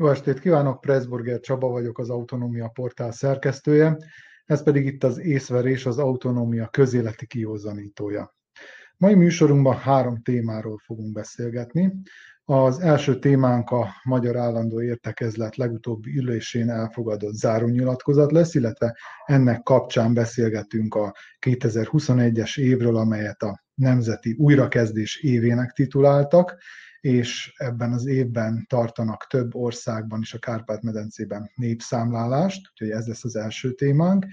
Jó estét kívánok, Pressburger Csaba vagyok, az Autonómia Portál szerkesztője, ez pedig itt az észverés, az autonómia közéleti kiózanítója. Mai műsorunkban három témáról fogunk beszélgetni. Az első témánk a Magyar Állandó Értekezlet legutóbbi ülésén elfogadott zárónyilatkozat lesz, illetve ennek kapcsán beszélgetünk a 2021-es évről, amelyet a Nemzeti Újrakezdés évének tituláltak, és ebben az évben tartanak több országban is a Kárpát-medencében népszámlálást, úgyhogy ez lesz az első témánk.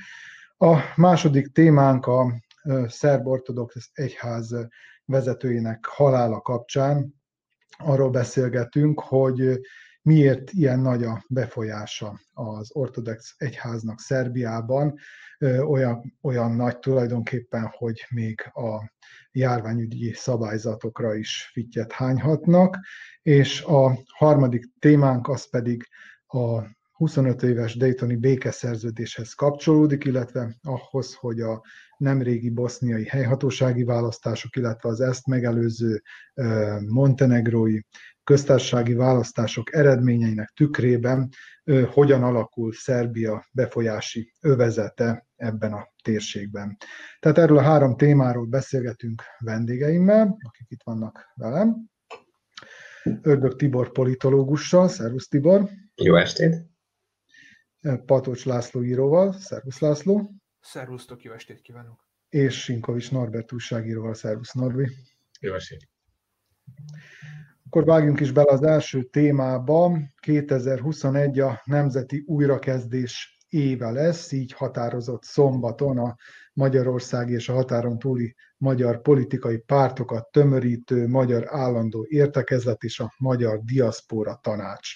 A második témánk a szerb ortodox egyház vezetőinek halála kapcsán arról beszélgetünk, hogy miért ilyen nagy a befolyása az ortodox egyháznak Szerbiában, olyan, olyan nagy tulajdonképpen, hogy még a járványügyi szabályzatokra is fittyet hányhatnak, és a harmadik témánk az pedig a 25 éves Daytoni békeszerződéshez kapcsolódik, illetve ahhoz, hogy a nemrégi boszniai helyhatósági választások, illetve az ezt megelőző montenegrói köztársasági választások eredményeinek tükrében hogyan alakul Szerbia befolyási övezete ebben a térségben. Tehát erről a három témáról beszélgetünk vendégeimmel, akik itt vannak velem. Ördög Tibor politológussal, szervusz Tibor! Jó estét! Patocs László íróval, szervusz László! Szervusztok, jó estét kívánok! És Sinkovics Norbert újságíróval, szervusz Norbi! Jó estét! Akkor vágjunk is bele az első témába. 2021 a Nemzeti Újrakezdés éve lesz, így határozott szombaton a Magyarország és a határon túli magyar politikai pártokat tömörítő Magyar Állandó Értekezlet és a Magyar Diaszpóra Tanács.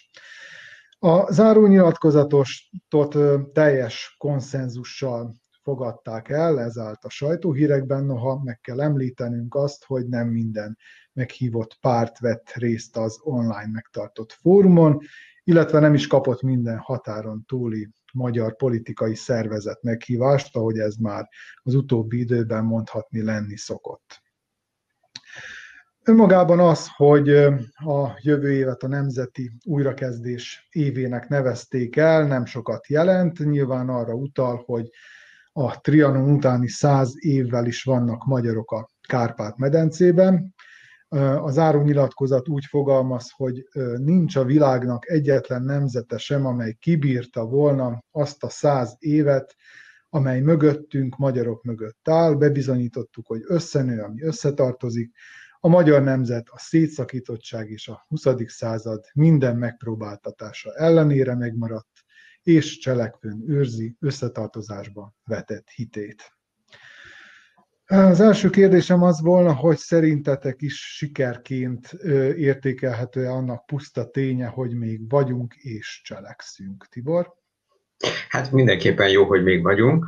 A zárónyilatkozatot teljes konszenzussal fogadták el, ez állt a sajtóhírekben, noha meg kell említenünk azt, hogy nem minden meghívott párt vett részt az online megtartott fórumon, illetve nem is kapott minden határon túli magyar politikai szervezet meghívást, ahogy ez már az utóbbi időben mondhatni lenni szokott. Önmagában az, hogy a jövő évet a Nemzeti Újrakezdés évének nevezték el, nem sokat jelent. Nyilván arra utal, hogy a Trianon utáni száz évvel is vannak magyarok a Kárpát-medencében. Az nyilatkozat úgy fogalmaz, hogy nincs a világnak egyetlen nemzete sem, amely kibírta volna azt a száz évet, amely mögöttünk, magyarok mögött áll. Bebizonyítottuk, hogy összenő, ami összetartozik. A magyar nemzet, a szétszakítottság és a 20. század minden megpróbáltatása ellenére megmaradt, és cselekvőn őrzi összetartozásba vetett hitét. Az első kérdésem az volna, hogy szerintetek is sikerként értékelhető-e annak puszta ténye, hogy még vagyunk és cselekszünk. Tibor? Hát mindenképpen jó, hogy még vagyunk.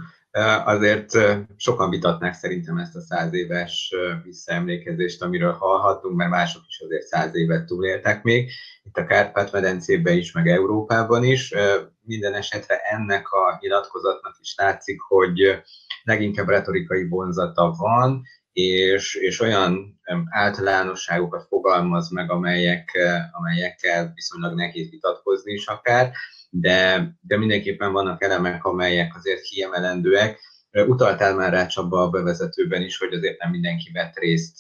Azért sokan vitatnák szerintem ezt a száz éves visszaemlékezést, amiről hallhatunk, mert mások is azért száz évet túléltek még, itt a Kárpát-medencében is, meg Európában is. Minden esetre ennek a nyilatkozatnak is látszik, hogy leginkább retorikai vonzata van, és, és olyan általánosságokat fogalmaz meg, amelyek, amelyekkel viszonylag nehéz vitatkozni is akár, de, de mindenképpen vannak elemek, amelyek azért kiemelendőek. Utaltál már rá Csaba a bevezetőben is, hogy azért nem mindenki vett részt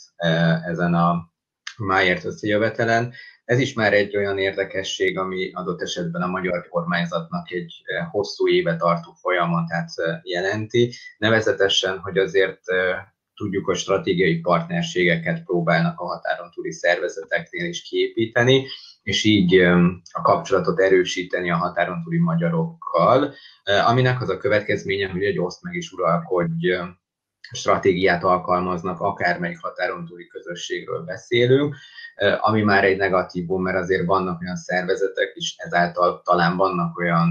ezen a Máért összejövetelen. Ez is már egy olyan érdekesség, ami adott esetben a magyar kormányzatnak egy hosszú éve tartó folyamatát jelenti. Nevezetesen, hogy azért tudjuk, hogy stratégiai partnerségeket próbálnak a határon túli szervezeteknél is kiépíteni, és így a kapcsolatot erősíteni a határon túli magyarokkal, aminek az a következménye, hogy egy oszt meg is uralkodj stratégiát alkalmaznak, akármelyik határon túli közösségről beszélünk, ami már egy negatívum, mert azért vannak olyan szervezetek, és ezáltal talán vannak olyan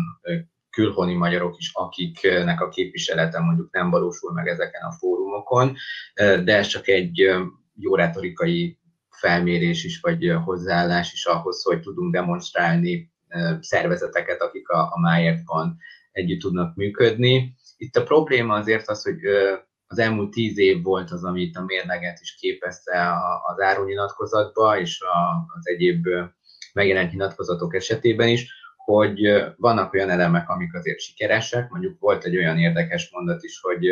külhoni magyarok is, akiknek a képviselete mondjuk nem valósul meg ezeken a fórumokon, de ez csak egy jó retorikai felmérés is, vagy hozzáállás is ahhoz, hogy tudunk demonstrálni szervezeteket, akik a, a Máértban együtt tudnak működni. Itt a probléma azért az, hogy az elmúlt tíz év volt az, amit a mérleget is képezte az árunyilatkozatba, és az egyéb megjelent nyilatkozatok esetében is, hogy vannak olyan elemek, amik azért sikeresek, mondjuk volt egy olyan érdekes mondat is, hogy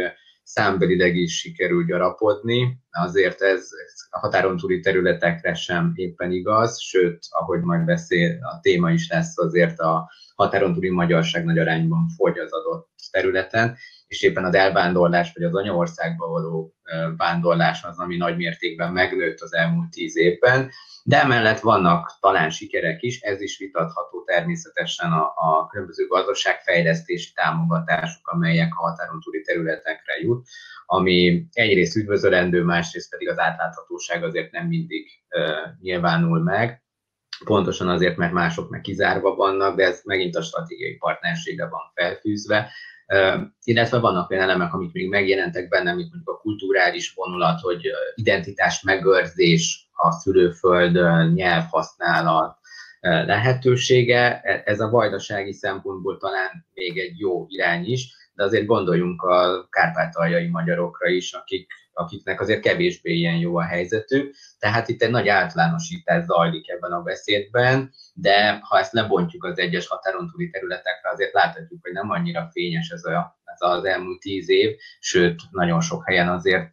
számbelileg is sikerül gyarapodni, azért ez, a határon túli területekre sem éppen igaz, sőt, ahogy majd beszél, a téma is lesz, azért a határon túli magyarság nagy arányban fogy az adott területen, és éppen az elvándorlás, vagy az anyaországba való vándorlás az, ami nagy mértékben megnőtt az elmúlt tíz évben, de emellett vannak talán sikerek is, ez is vitatható természetesen a, a különböző gazdaságfejlesztési támogatások, amelyek a határon túli területekre jut, ami egyrészt üdvözölendő, másrészt pedig az átláthatóság azért nem mindig uh, nyilvánul meg, pontosan azért, mert mások meg kizárva vannak, de ez megint a stratégiai partnerségre van felfűzve, illetve vannak olyan elemek, amik még megjelentek bennem, mint mondjuk a kulturális vonulat, hogy identitás megőrzés, a szülőföld nyelvhasználat lehetősége. E, ez a vajdasági szempontból talán még egy jó irány is, de azért gondoljunk a kárpátaljai magyarokra is, akik akiknek azért kevésbé ilyen jó a helyzetük. Tehát itt egy nagy általánosítás zajlik ebben a beszédben, de ha ezt lebontjuk az egyes határon túli területekre, azért láthatjuk, hogy nem annyira fényes ez, a, ez az elmúlt tíz év, sőt, nagyon sok helyen azért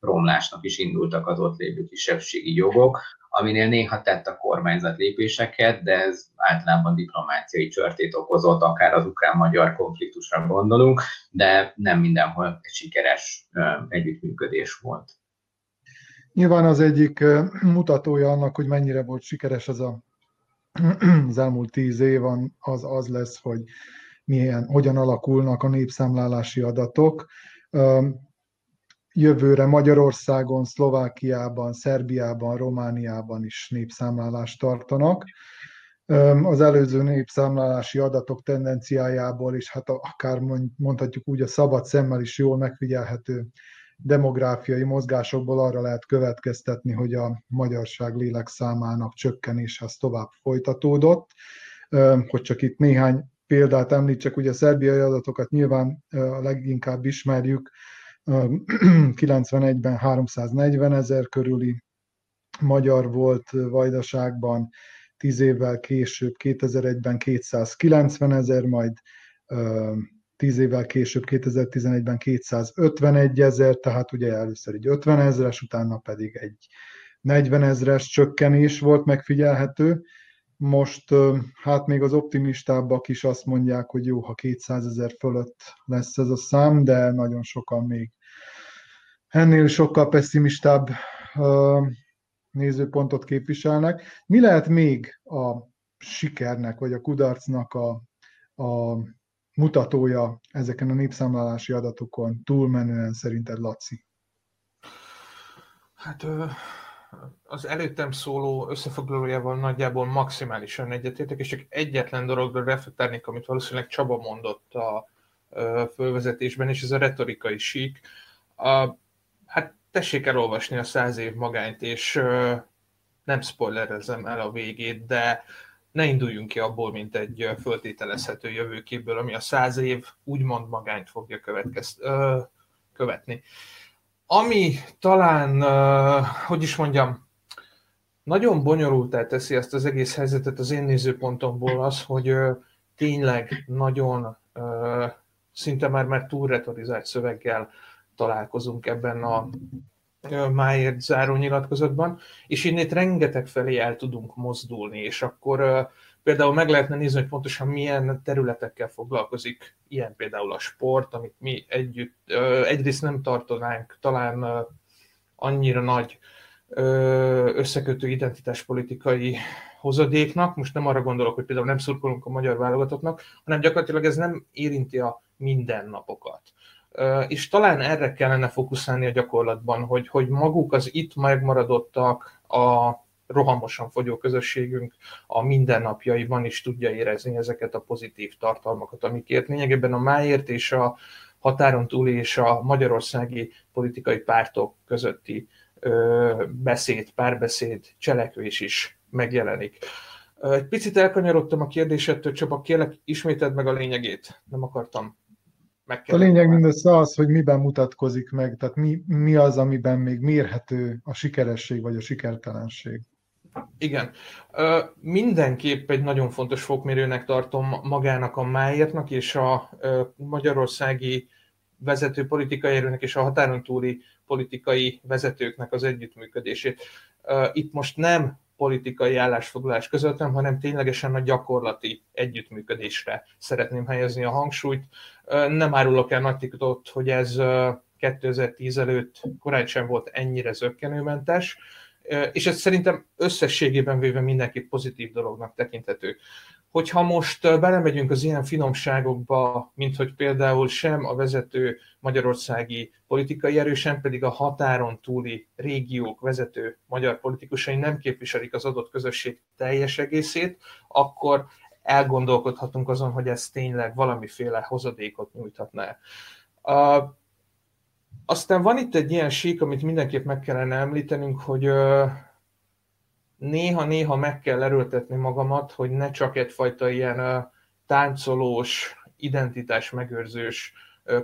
romlásnak is indultak az ott lévő kisebbségi jogok, aminél néha tett a kormányzat lépéseket, de ez általában diplomáciai csörtét okozott, akár az ukrán-magyar konfliktusra gondolunk, de nem mindenhol egy sikeres együttműködés volt. Nyilván az egyik mutatója annak, hogy mennyire volt sikeres az a, az elmúlt tíz év, az az lesz, hogy milyen, hogyan alakulnak a népszámlálási adatok jövőre Magyarországon, Szlovákiában, Szerbiában, Romániában is népszámlálást tartanak. Az előző népszámlálási adatok tendenciájából is, hát akár mondhatjuk úgy a szabad szemmel is jól megfigyelhető demográfiai mozgásokból arra lehet következtetni, hogy a magyarság lélekszámának csökkenése az tovább folytatódott. Hogy csak itt néhány példát említsek, ugye a szerbiai adatokat nyilván a leginkább ismerjük, 91-ben 340 ezer körüli magyar volt Vajdaságban, 10 évvel később 2001-ben 290 ezer, majd 10 évvel később 2011-ben 251 ezer, tehát ugye először egy 50 ezres, utána pedig egy 40 ezres csökkenés volt megfigyelhető, most hát még az optimistábbak is azt mondják, hogy jó, ha 200 ezer fölött lesz ez a szám, de nagyon sokan még ennél sokkal pessimistább nézőpontot képviselnek. Mi lehet még a sikernek, vagy a kudarcnak a, a mutatója ezeken a népszámlálási adatokon túlmenően szerinted, Laci? Hát az előttem szóló összefoglalójával nagyjából maximálisan egyetértek, és csak egyetlen dologra reflektálnék, amit valószínűleg Csaba mondott a fölvezetésben, és ez a retorikai sík. A, hát tessék elolvasni a száz év magányt, és nem spoilerezem el a végét, de ne induljunk ki abból, mint egy föltételezhető jövőképből, ami a száz év úgymond magányt fogja következ, követni. Ami talán, hogy is mondjam, nagyon bonyolultá teszi ezt az egész helyzetet az én nézőpontomból az, hogy tényleg nagyon szinte már, már túl retorizált szöveggel találkozunk ebben a máért záró nyilatkozatban, és innét rengeteg felé el tudunk mozdulni, és akkor Például meg lehetne nézni, hogy pontosan milyen területekkel foglalkozik, ilyen például a sport, amit mi együtt, egyrészt nem tartanánk talán annyira nagy összekötő identitáspolitikai hozadéknak. Most nem arra gondolok, hogy például nem szurkolunk a magyar válogatottnak, hanem gyakorlatilag ez nem érinti a mindennapokat. És talán erre kellene fókuszálni a gyakorlatban, hogy, hogy maguk az itt megmaradottak, a rohamosan fogyó közösségünk a mindennapjaiban is tudja érezni ezeket a pozitív tartalmakat, amikért lényegében a máért és a határon túl és a magyarországi politikai pártok közötti ö, beszéd, párbeszéd, cselekvés is megjelenik. Egy picit elkanyarodtam a kérdésettől, Csaba, kérlek, ismételd meg a lényegét. Nem akartam a lényeg mindössze az, hogy miben mutatkozik meg, tehát mi, mi az, amiben még mérhető a sikeresség vagy a sikertelenség. Igen. Mindenképp egy nagyon fontos fokmérőnek tartom magának a máértnak és a magyarországi vezető politikai erőnek és a határon túli politikai vezetőknek az együttműködését. Itt most nem politikai állásfoglalás közöttem, hanem ténylegesen a gyakorlati együttműködésre szeretném helyezni a hangsúlyt. Nem árulok el nagy titkot, hogy ez 2010 előtt korán sem volt ennyire zöggenőmentes, és ez szerintem összességében véve mindenki pozitív dolognak tekinthető. Hogyha most belemegyünk az ilyen finomságokba, mint hogy például sem a vezető magyarországi politikai erő, sem pedig a határon túli régiók vezető magyar politikusai nem képviselik az adott közösség teljes egészét, akkor elgondolkodhatunk azon, hogy ez tényleg valamiféle hozadékot nyújthatná. Aztán van itt egy ilyen sík, amit mindenképp meg kellene említenünk, hogy néha-néha meg kell erőltetni magamat, hogy ne csak egyfajta ilyen táncolós, identitás megőrzős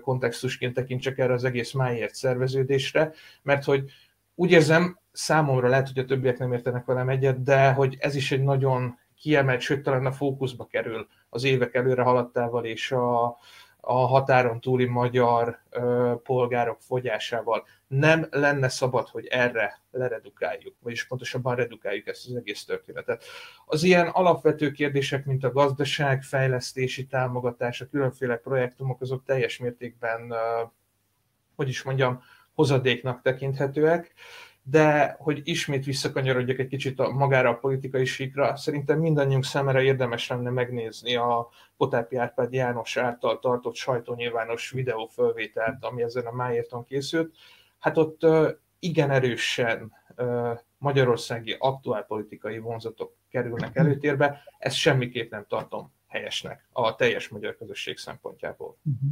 kontextusként tekintsek erre az egész májért szerveződésre, mert hogy úgy érzem, számomra lehet, hogy a többiek nem értenek velem egyet, de hogy ez is egy nagyon kiemelt, sőt talán a fókuszba kerül az évek előre haladtával és a, a határon túli magyar ö, polgárok fogyásával. Nem lenne szabad, hogy erre leredukáljuk, vagyis pontosabban redukáljuk ezt az egész történetet. Az ilyen alapvető kérdések, mint a gazdaság, fejlesztési támogatás, a különféle projektumok, azok teljes mértékben, ö, hogy is mondjam, hozadéknak tekinthetőek de hogy ismét visszakanyarodjak egy kicsit a, magára a politikai síkra, szerintem mindannyiunk számára érdemes lenne megnézni a Potápi Árpád János által tartott sajtónyilvános videófölvételt, ami ezen a májérton készült. Hát ott igen erősen magyarországi aktuál politikai vonzatok kerülnek előtérbe, ezt semmiképp nem tartom helyesnek a teljes magyar közösség szempontjából. Uh-huh.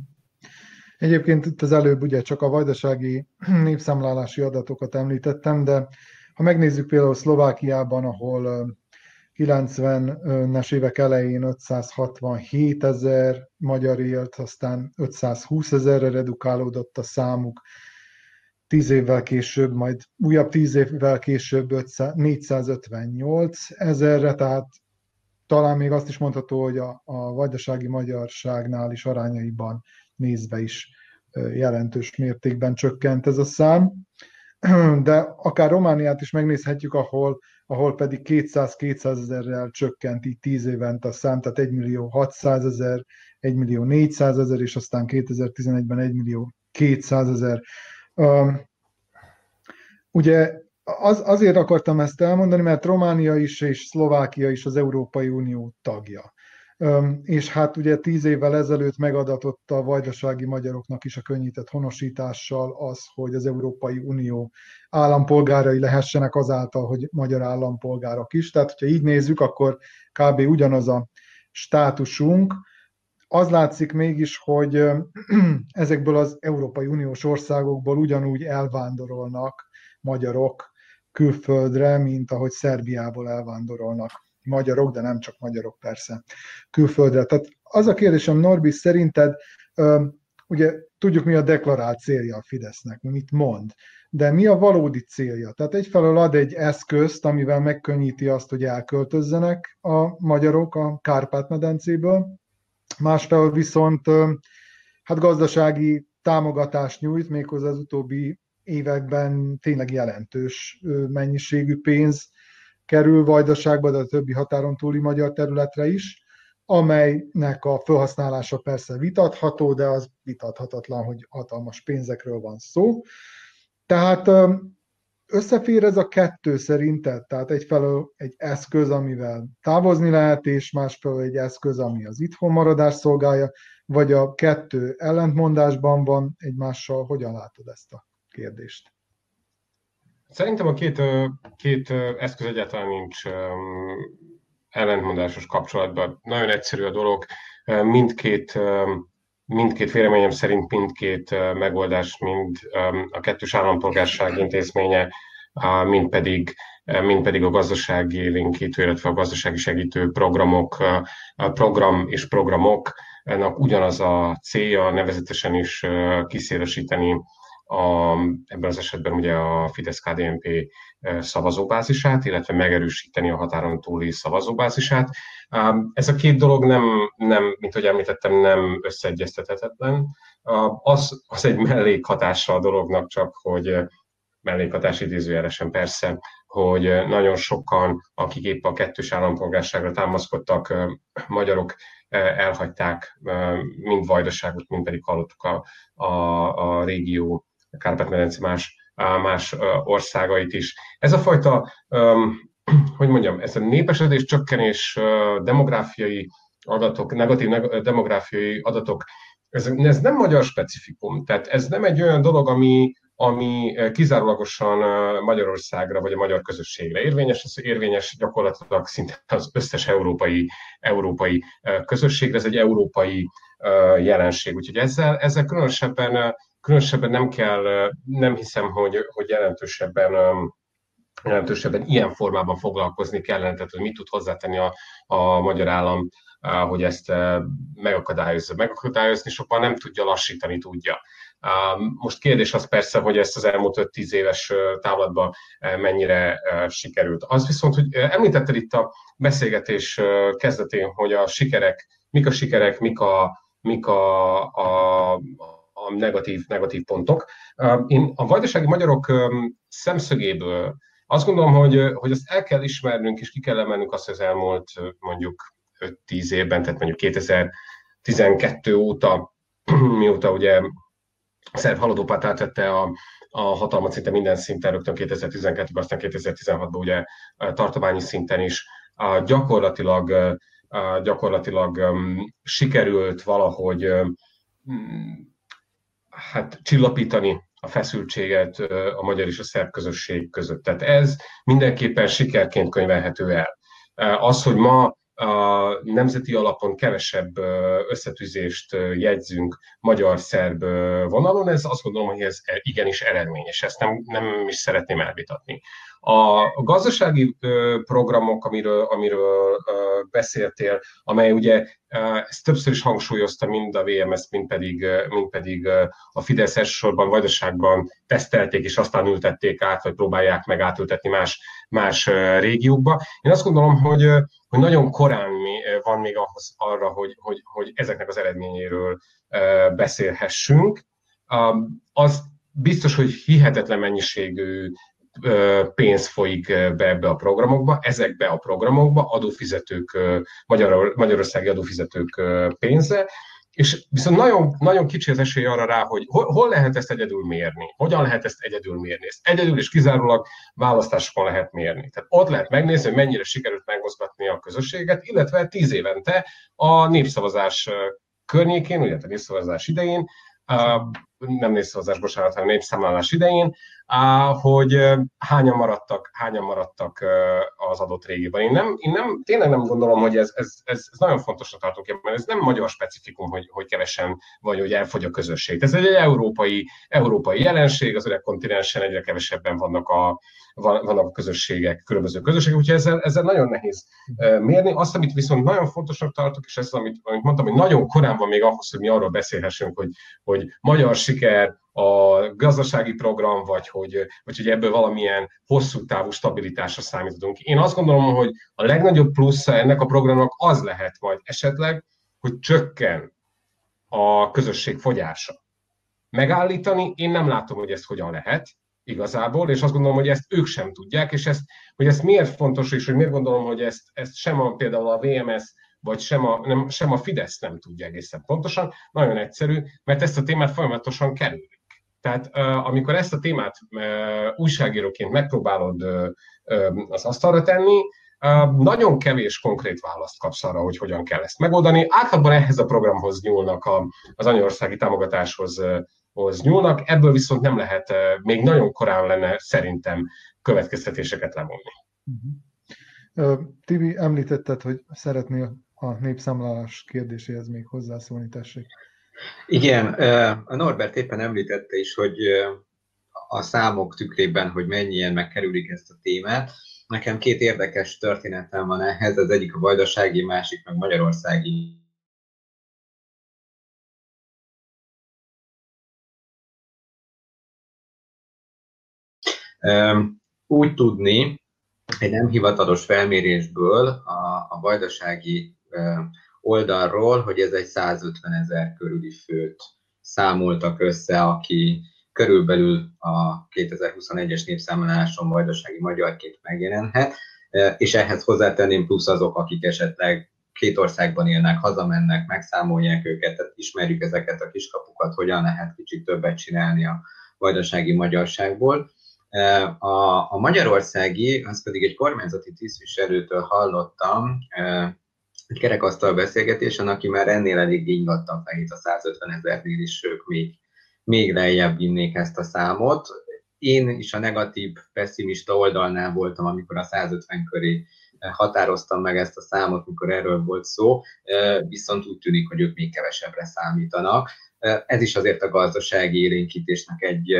Egyébként itt az előbb ugye csak a vajdasági népszámlálási adatokat említettem, de ha megnézzük például Szlovákiában, ahol 90-es évek elején 567 ezer magyar élt, aztán 520 ezerre redukálódott a számuk, tíz évvel később, majd újabb tíz évvel később 458 ezerre, tehát talán még azt is mondható, hogy a, a vajdasági magyarságnál is arányaiban nézve is jelentős mértékben csökkent ez a szám. De akár Romániát is megnézhetjük, ahol, ahol pedig 200-200 ezerrel csökkent így 10 évente a szám, tehát 1 millió 600 ezer, 1 millió 400 ezer, és aztán 2011-ben 1 millió 200 ezer. Ugye az, azért akartam ezt elmondani, mert Románia is és Szlovákia is az Európai Unió tagja és hát ugye tíz évvel ezelőtt megadatott a vajdasági magyaroknak is a könnyített honosítással az, hogy az Európai Unió állampolgárai lehessenek azáltal, hogy magyar állampolgárok is. Tehát, hogyha így nézzük, akkor kb. ugyanaz a státusunk. Az látszik mégis, hogy ezekből az Európai Uniós országokból ugyanúgy elvándorolnak magyarok külföldre, mint ahogy Szerbiából elvándorolnak magyarok, de nem csak magyarok persze külföldre. Tehát az a kérdésem, Norbi, szerinted ugye tudjuk, mi a deklarált célja a Fidesznek, mit mond, de mi a valódi célja? Tehát egyfelől ad egy eszközt, amivel megkönnyíti azt, hogy elköltözzenek a magyarok a Kárpát-medencéből, másfelől viszont hát gazdasági támogatást nyújt, méghozzá az utóbbi években tényleg jelentős mennyiségű pénz kerül Vajdaságba, de a többi határon túli magyar területre is, amelynek a felhasználása persze vitatható, de az vitathatatlan, hogy hatalmas pénzekről van szó. Tehát összefér ez a kettő szerinted, tehát egyfelől egy eszköz, amivel távozni lehet, és másfelől egy eszköz, ami az itthon maradás szolgálja, vagy a kettő ellentmondásban van egymással, hogyan látod ezt a kérdést? Szerintem a két, két eszköz egyáltalán nincs ellentmondásos kapcsolatban. Nagyon egyszerű a dolog. Mindkét, mindkét véleményem szerint mindkét megoldás, mind a kettős állampolgárság intézménye, mind pedig, mind pedig a gazdasági élénkítő, illetve a gazdasági segítő programok, program és programok, ennek ugyanaz a célja, nevezetesen is kiszélesíteni a, ebben az esetben ugye a Fidesz-KDNP szavazóbázisát, illetve megerősíteni a határon túli szavazóbázisát. Ez a két dolog nem, nem mint hogy említettem, nem összeegyeztethetetlen. Az, az egy mellékhatása a dolognak csak, hogy mellékhatás idézőjelesen persze, hogy nagyon sokan, akik épp a kettős állampolgárságra támaszkodtak, magyarok elhagyták mind Vajdaságot, mind pedig hallottuk a, a, a régió Kárpát-medence más, más országait is. Ez a fajta, hogy mondjam, ez a népesedés, csökkenés, demográfiai adatok, negatív demográfiai adatok, ez, ez nem magyar specifikum, tehát ez nem egy olyan dolog, ami, ami kizárólagosan Magyarországra vagy a magyar közösségre érvényes, ez érvényes gyakorlatilag szinte az összes európai, európai közösségre, ez egy európai jelenség. Úgyhogy ezzel, ezzel különösebben különösebben nem kell, nem hiszem, hogy, hogy jelentősebben jelentősebben ilyen formában foglalkozni kellene, tehát hogy mit tud hozzátenni a, a magyar állam, hogy ezt megakadályozza. Megakadályozni sokan nem tudja, lassítani tudja. Most kérdés az persze, hogy ezt az elmúlt 5-10 éves távlatban mennyire sikerült. Az viszont, hogy említetted itt a beszélgetés kezdetén, hogy a sikerek, mik a sikerek, mik a, mik a, a, a negatív, negatív pontok. Én a vajdasági magyarok szemszögéből azt gondolom, hogy, hogy azt el kell ismernünk, és ki kell emelnünk azt az elmúlt mondjuk 5-10 évben, tehát mondjuk 2012 óta, mióta ugye szerb haladópát átvette a, a hatalmat szinte minden szinten, rögtön 2012-ben, aztán 2016-ban ugye tartományi szinten is gyakorlatilag, gyakorlatilag sikerült valahogy hát csillapítani a feszültséget a magyar és a szerb közösség között. Tehát ez mindenképpen sikerként könyvelhető el. Az, hogy ma a nemzeti alapon kevesebb összetűzést jegyzünk magyar-szerb vonalon, ez azt gondolom, hogy ez igenis eredményes, ezt nem, nem is szeretném elvitatni. A gazdasági programok, amiről, amiről beszéltél, amely ugye ezt többször is hangsúlyozta mind a VMS, mind pedig, mind pedig a Fidesz elsősorban Vajdaságban tesztelték, és aztán ültették át, vagy próbálják meg átültetni más, más régiókba. Én azt gondolom, hogy, hogy nagyon korán van még ahhoz arra, hogy, hogy, hogy ezeknek az eredményéről beszélhessünk. Az biztos, hogy hihetetlen mennyiségű pénz folyik be ebbe a programokba, ezekbe a programokba adófizetők, Magyar, magyarországi adófizetők pénze, és viszont nagyon, nagyon kicsi az esély arra rá, hogy hol, lehet ezt egyedül mérni, hogyan lehet ezt egyedül mérni. Ezt egyedül és kizárólag választásokon lehet mérni. Tehát ott lehet megnézni, hogy mennyire sikerült megmozgatni a közösséget, illetve tíz évente a népszavazás környékén, ugye a népszavazás idején, nem népszavazás, bocsánat, hanem népszámlálás idején, hogy hányan maradtak, hányan maradtak az adott régiben. Én, nem, én nem, tényleg nem gondolom, hogy ez, ez, ez, ez nagyon fontosnak tartok, mert ez nem magyar specifikum, hogy, hogy kevesen vagy, hogy elfogy a közösség. Ez egy európai, európai jelenség, az öreg kontinensen egyre kevesebben vannak a, vannak a közösségek, különböző közösségek, úgyhogy ezzel, ezzel nagyon nehéz mérni. Azt, amit viszont nagyon fontosnak tartok, és ez, amit, amit mondtam, hogy nagyon korán van még ahhoz, hogy mi arról beszélhessünk, hogy, hogy magyar siker, a gazdasági program, vagy hogy, vagy hogy ebből valamilyen hosszú távú stabilitásra számítunk. Én azt gondolom, hogy a legnagyobb plusza ennek a programnak az lehet majd esetleg, hogy csökken a közösség fogyása. Megállítani, én nem látom, hogy ezt hogyan lehet igazából, és azt gondolom, hogy ezt ők sem tudják, és ezt, hogy ez miért fontos, és hogy miért gondolom, hogy ezt, ezt sem a, például a VMS vagy sem a, nem, sem a Fidesz nem tudja egészen pontosan. Nagyon egyszerű, mert ezt a témát folyamatosan kerülik. Tehát amikor ezt a témát újságíróként megpróbálod az asztalra tenni, nagyon kevés konkrét választ kapsz arra, hogy hogyan kell ezt megoldani. Általában ehhez a programhoz nyúlnak, a, az anyországi támogatáshoz hoz nyúlnak, ebből viszont nem lehet, még nagyon korán lenne szerintem következtetéseket levonni. Uh-huh. Tibi, említetted, hogy szeretnél a népszámlálás kérdéséhez még hozzászólni, tessék. Igen, a Norbert éppen említette is, hogy a számok tükrében, hogy mennyien megkerülik ezt a témát. Nekem két érdekes történetem van ehhez, az egyik a vajdasági, másik meg magyarországi Úgy tudni, egy nem hivatalos felmérésből a, a vajdasági oldalról, hogy ez egy 150 ezer körüli főt számoltak össze, aki körülbelül a 2021-es népszámláláson vajdasági magyarként megjelenhet, és ehhez hozzátenném plusz azok, akik esetleg két országban élnek, hazamennek, megszámolják őket, tehát ismerjük ezeket a kiskapukat, hogyan lehet kicsit többet csinálni a vajdasági magyarságból. A, a magyarországi, az pedig egy kormányzati tisztviselőtől hallottam, egy kerekasztal beszélgetésen, aki már ennél elég ingatta a fejét a 150 ezernél is, ők még, még lejjebb vinnék ezt a számot. Én is a negatív, pessimista oldalnál voltam, amikor a 150 köré határoztam meg ezt a számot, mikor erről volt szó, viszont úgy tűnik, hogy ők még kevesebbre számítanak. Ez is azért a gazdasági élénkítésnek egy,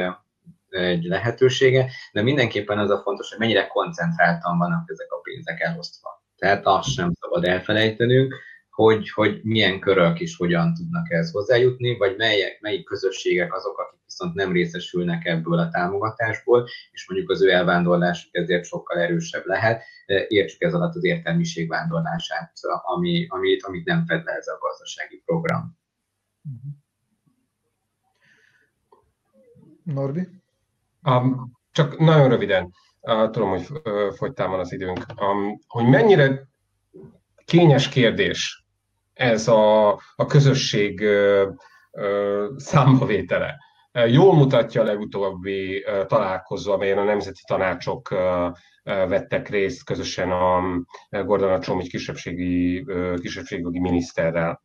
egy lehetősége, de mindenképpen az a fontos, hogy mennyire koncentráltan vannak ezek a pénzek elosztva. Tehát azt sem szabad elfelejtenünk, hogy, hogy milyen körök is hogyan tudnak ehhez hozzájutni, vagy melyek, melyik közösségek azok, akik viszont nem részesülnek ebből a támogatásból, és mondjuk az ő elvándorlásuk ezért sokkal erősebb lehet. Értsük ez alatt az értelmiség vándorlását, ami, amit, amit nem fed le ez a gazdasági program. Norbi? Um, csak nagyon röviden, tudom, hogy fogytán van az időnk, hogy mennyire kényes kérdés ez a, a közösség számbavétele. Jól mutatja a legutóbbi találkozó, amelyen a nemzeti tanácsok vettek részt közösen a Gordana Csomics kisebbségi, kisebbségi miniszterrel.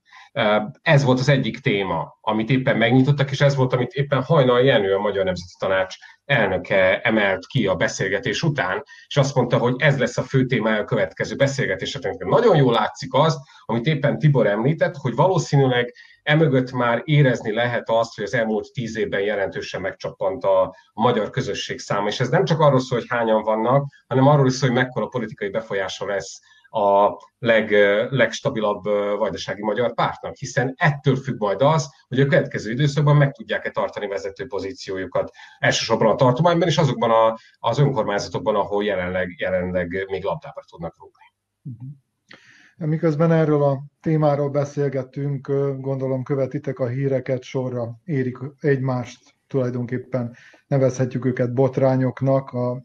Ez volt az egyik téma, amit éppen megnyitottak, és ez volt, amit éppen Hajnal Jenő, a Magyar Nemzeti Tanács elnöke emelt ki a beszélgetés után, és azt mondta, hogy ez lesz a fő témája a következő beszélgetéseknek. Nagyon jól látszik az, amit éppen Tibor említett, hogy valószínűleg emögött már érezni lehet azt, hogy az elmúlt tíz évben jelentősen megcsappant a, a magyar közösség száma. És ez nem csak arról szól, hogy hányan vannak, hanem arról is szól, hogy mekkora politikai befolyása lesz a leg, legstabilabb vajdasági magyar pártnak, hiszen ettől függ majd az, hogy a következő időszakban meg tudják-e tartani vezető pozíciójukat, elsősorban a tartományban és azokban a, az önkormányzatokban, ahol jelenleg, jelenleg még labdába tudnak rúgni. Mhm. Miközben erről a témáról beszélgettünk, gondolom követitek a híreket, sorra érik egymást, tulajdonképpen nevezhetjük őket botrányoknak a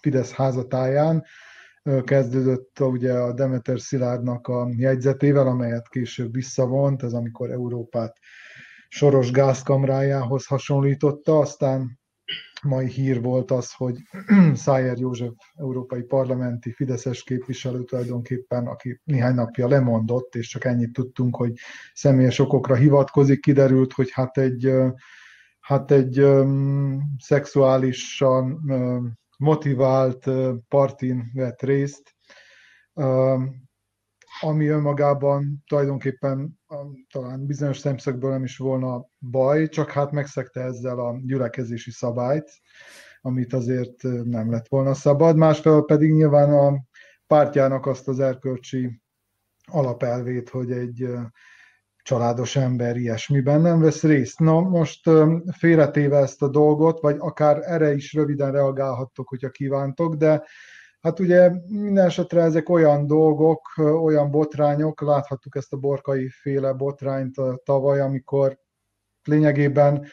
Fidesz házatáján kezdődött ugye a Demeter Szilárdnak a jegyzetével, amelyet később visszavont, ez amikor Európát soros gázkamrájához hasonlította, aztán mai hír volt az, hogy Szájer József európai parlamenti fideszes képviselő tulajdonképpen, aki néhány napja lemondott, és csak ennyit tudtunk, hogy személyes okokra hivatkozik, kiderült, hogy hát egy, hát egy um, szexuálisan um, motivált partin vett részt, ami önmagában tulajdonképpen talán bizonyos szemszögből nem is volna baj, csak hát megszegte ezzel a gyülekezési szabályt, amit azért nem lett volna szabad. Másfelől pedig nyilván a pártjának azt az erkölcsi alapelvét, hogy egy családos ember ilyesmiben nem vesz részt. Na most félretéve ezt a dolgot, vagy akár erre is röviden reagálhattok, hogyha kívántok, de hát ugye minden esetre ezek olyan dolgok, olyan botrányok, láthattuk ezt a borkai féle botrányt tavaly, amikor lényegében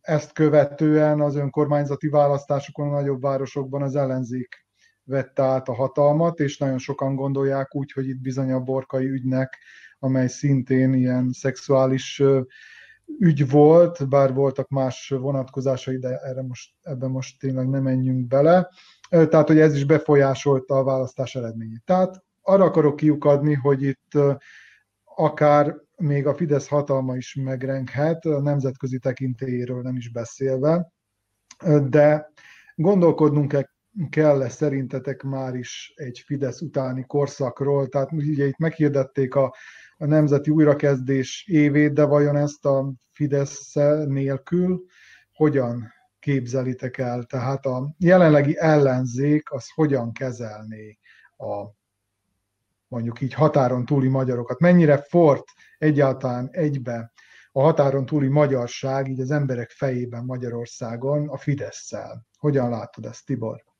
ezt követően az önkormányzati választásokon a nagyobb városokban az ellenzék vette át a hatalmat, és nagyon sokan gondolják úgy, hogy itt bizony a borkai ügynek amely szintén ilyen szexuális ügy volt, bár voltak más vonatkozásai, de erre most, ebben most tényleg nem menjünk bele. Tehát, hogy ez is befolyásolta a választás eredményét. Tehát arra akarok kiukadni, hogy itt akár még a Fidesz hatalma is megrenghet, a nemzetközi tekintélyéről nem is beszélve, de gondolkodnunk kell-e szerintetek már is egy Fidesz utáni korszakról? Tehát ugye itt meghirdették a a nemzeti újrakezdés évét, de vajon ezt a Fidesz nélkül hogyan képzelitek el? Tehát a jelenlegi ellenzék az hogyan kezelné a mondjuk így határon túli magyarokat? Mennyire fort egyáltalán egybe a határon túli magyarság így az emberek fejében Magyarországon a Fidesz-szel. Hogyan látod ezt, Tibor?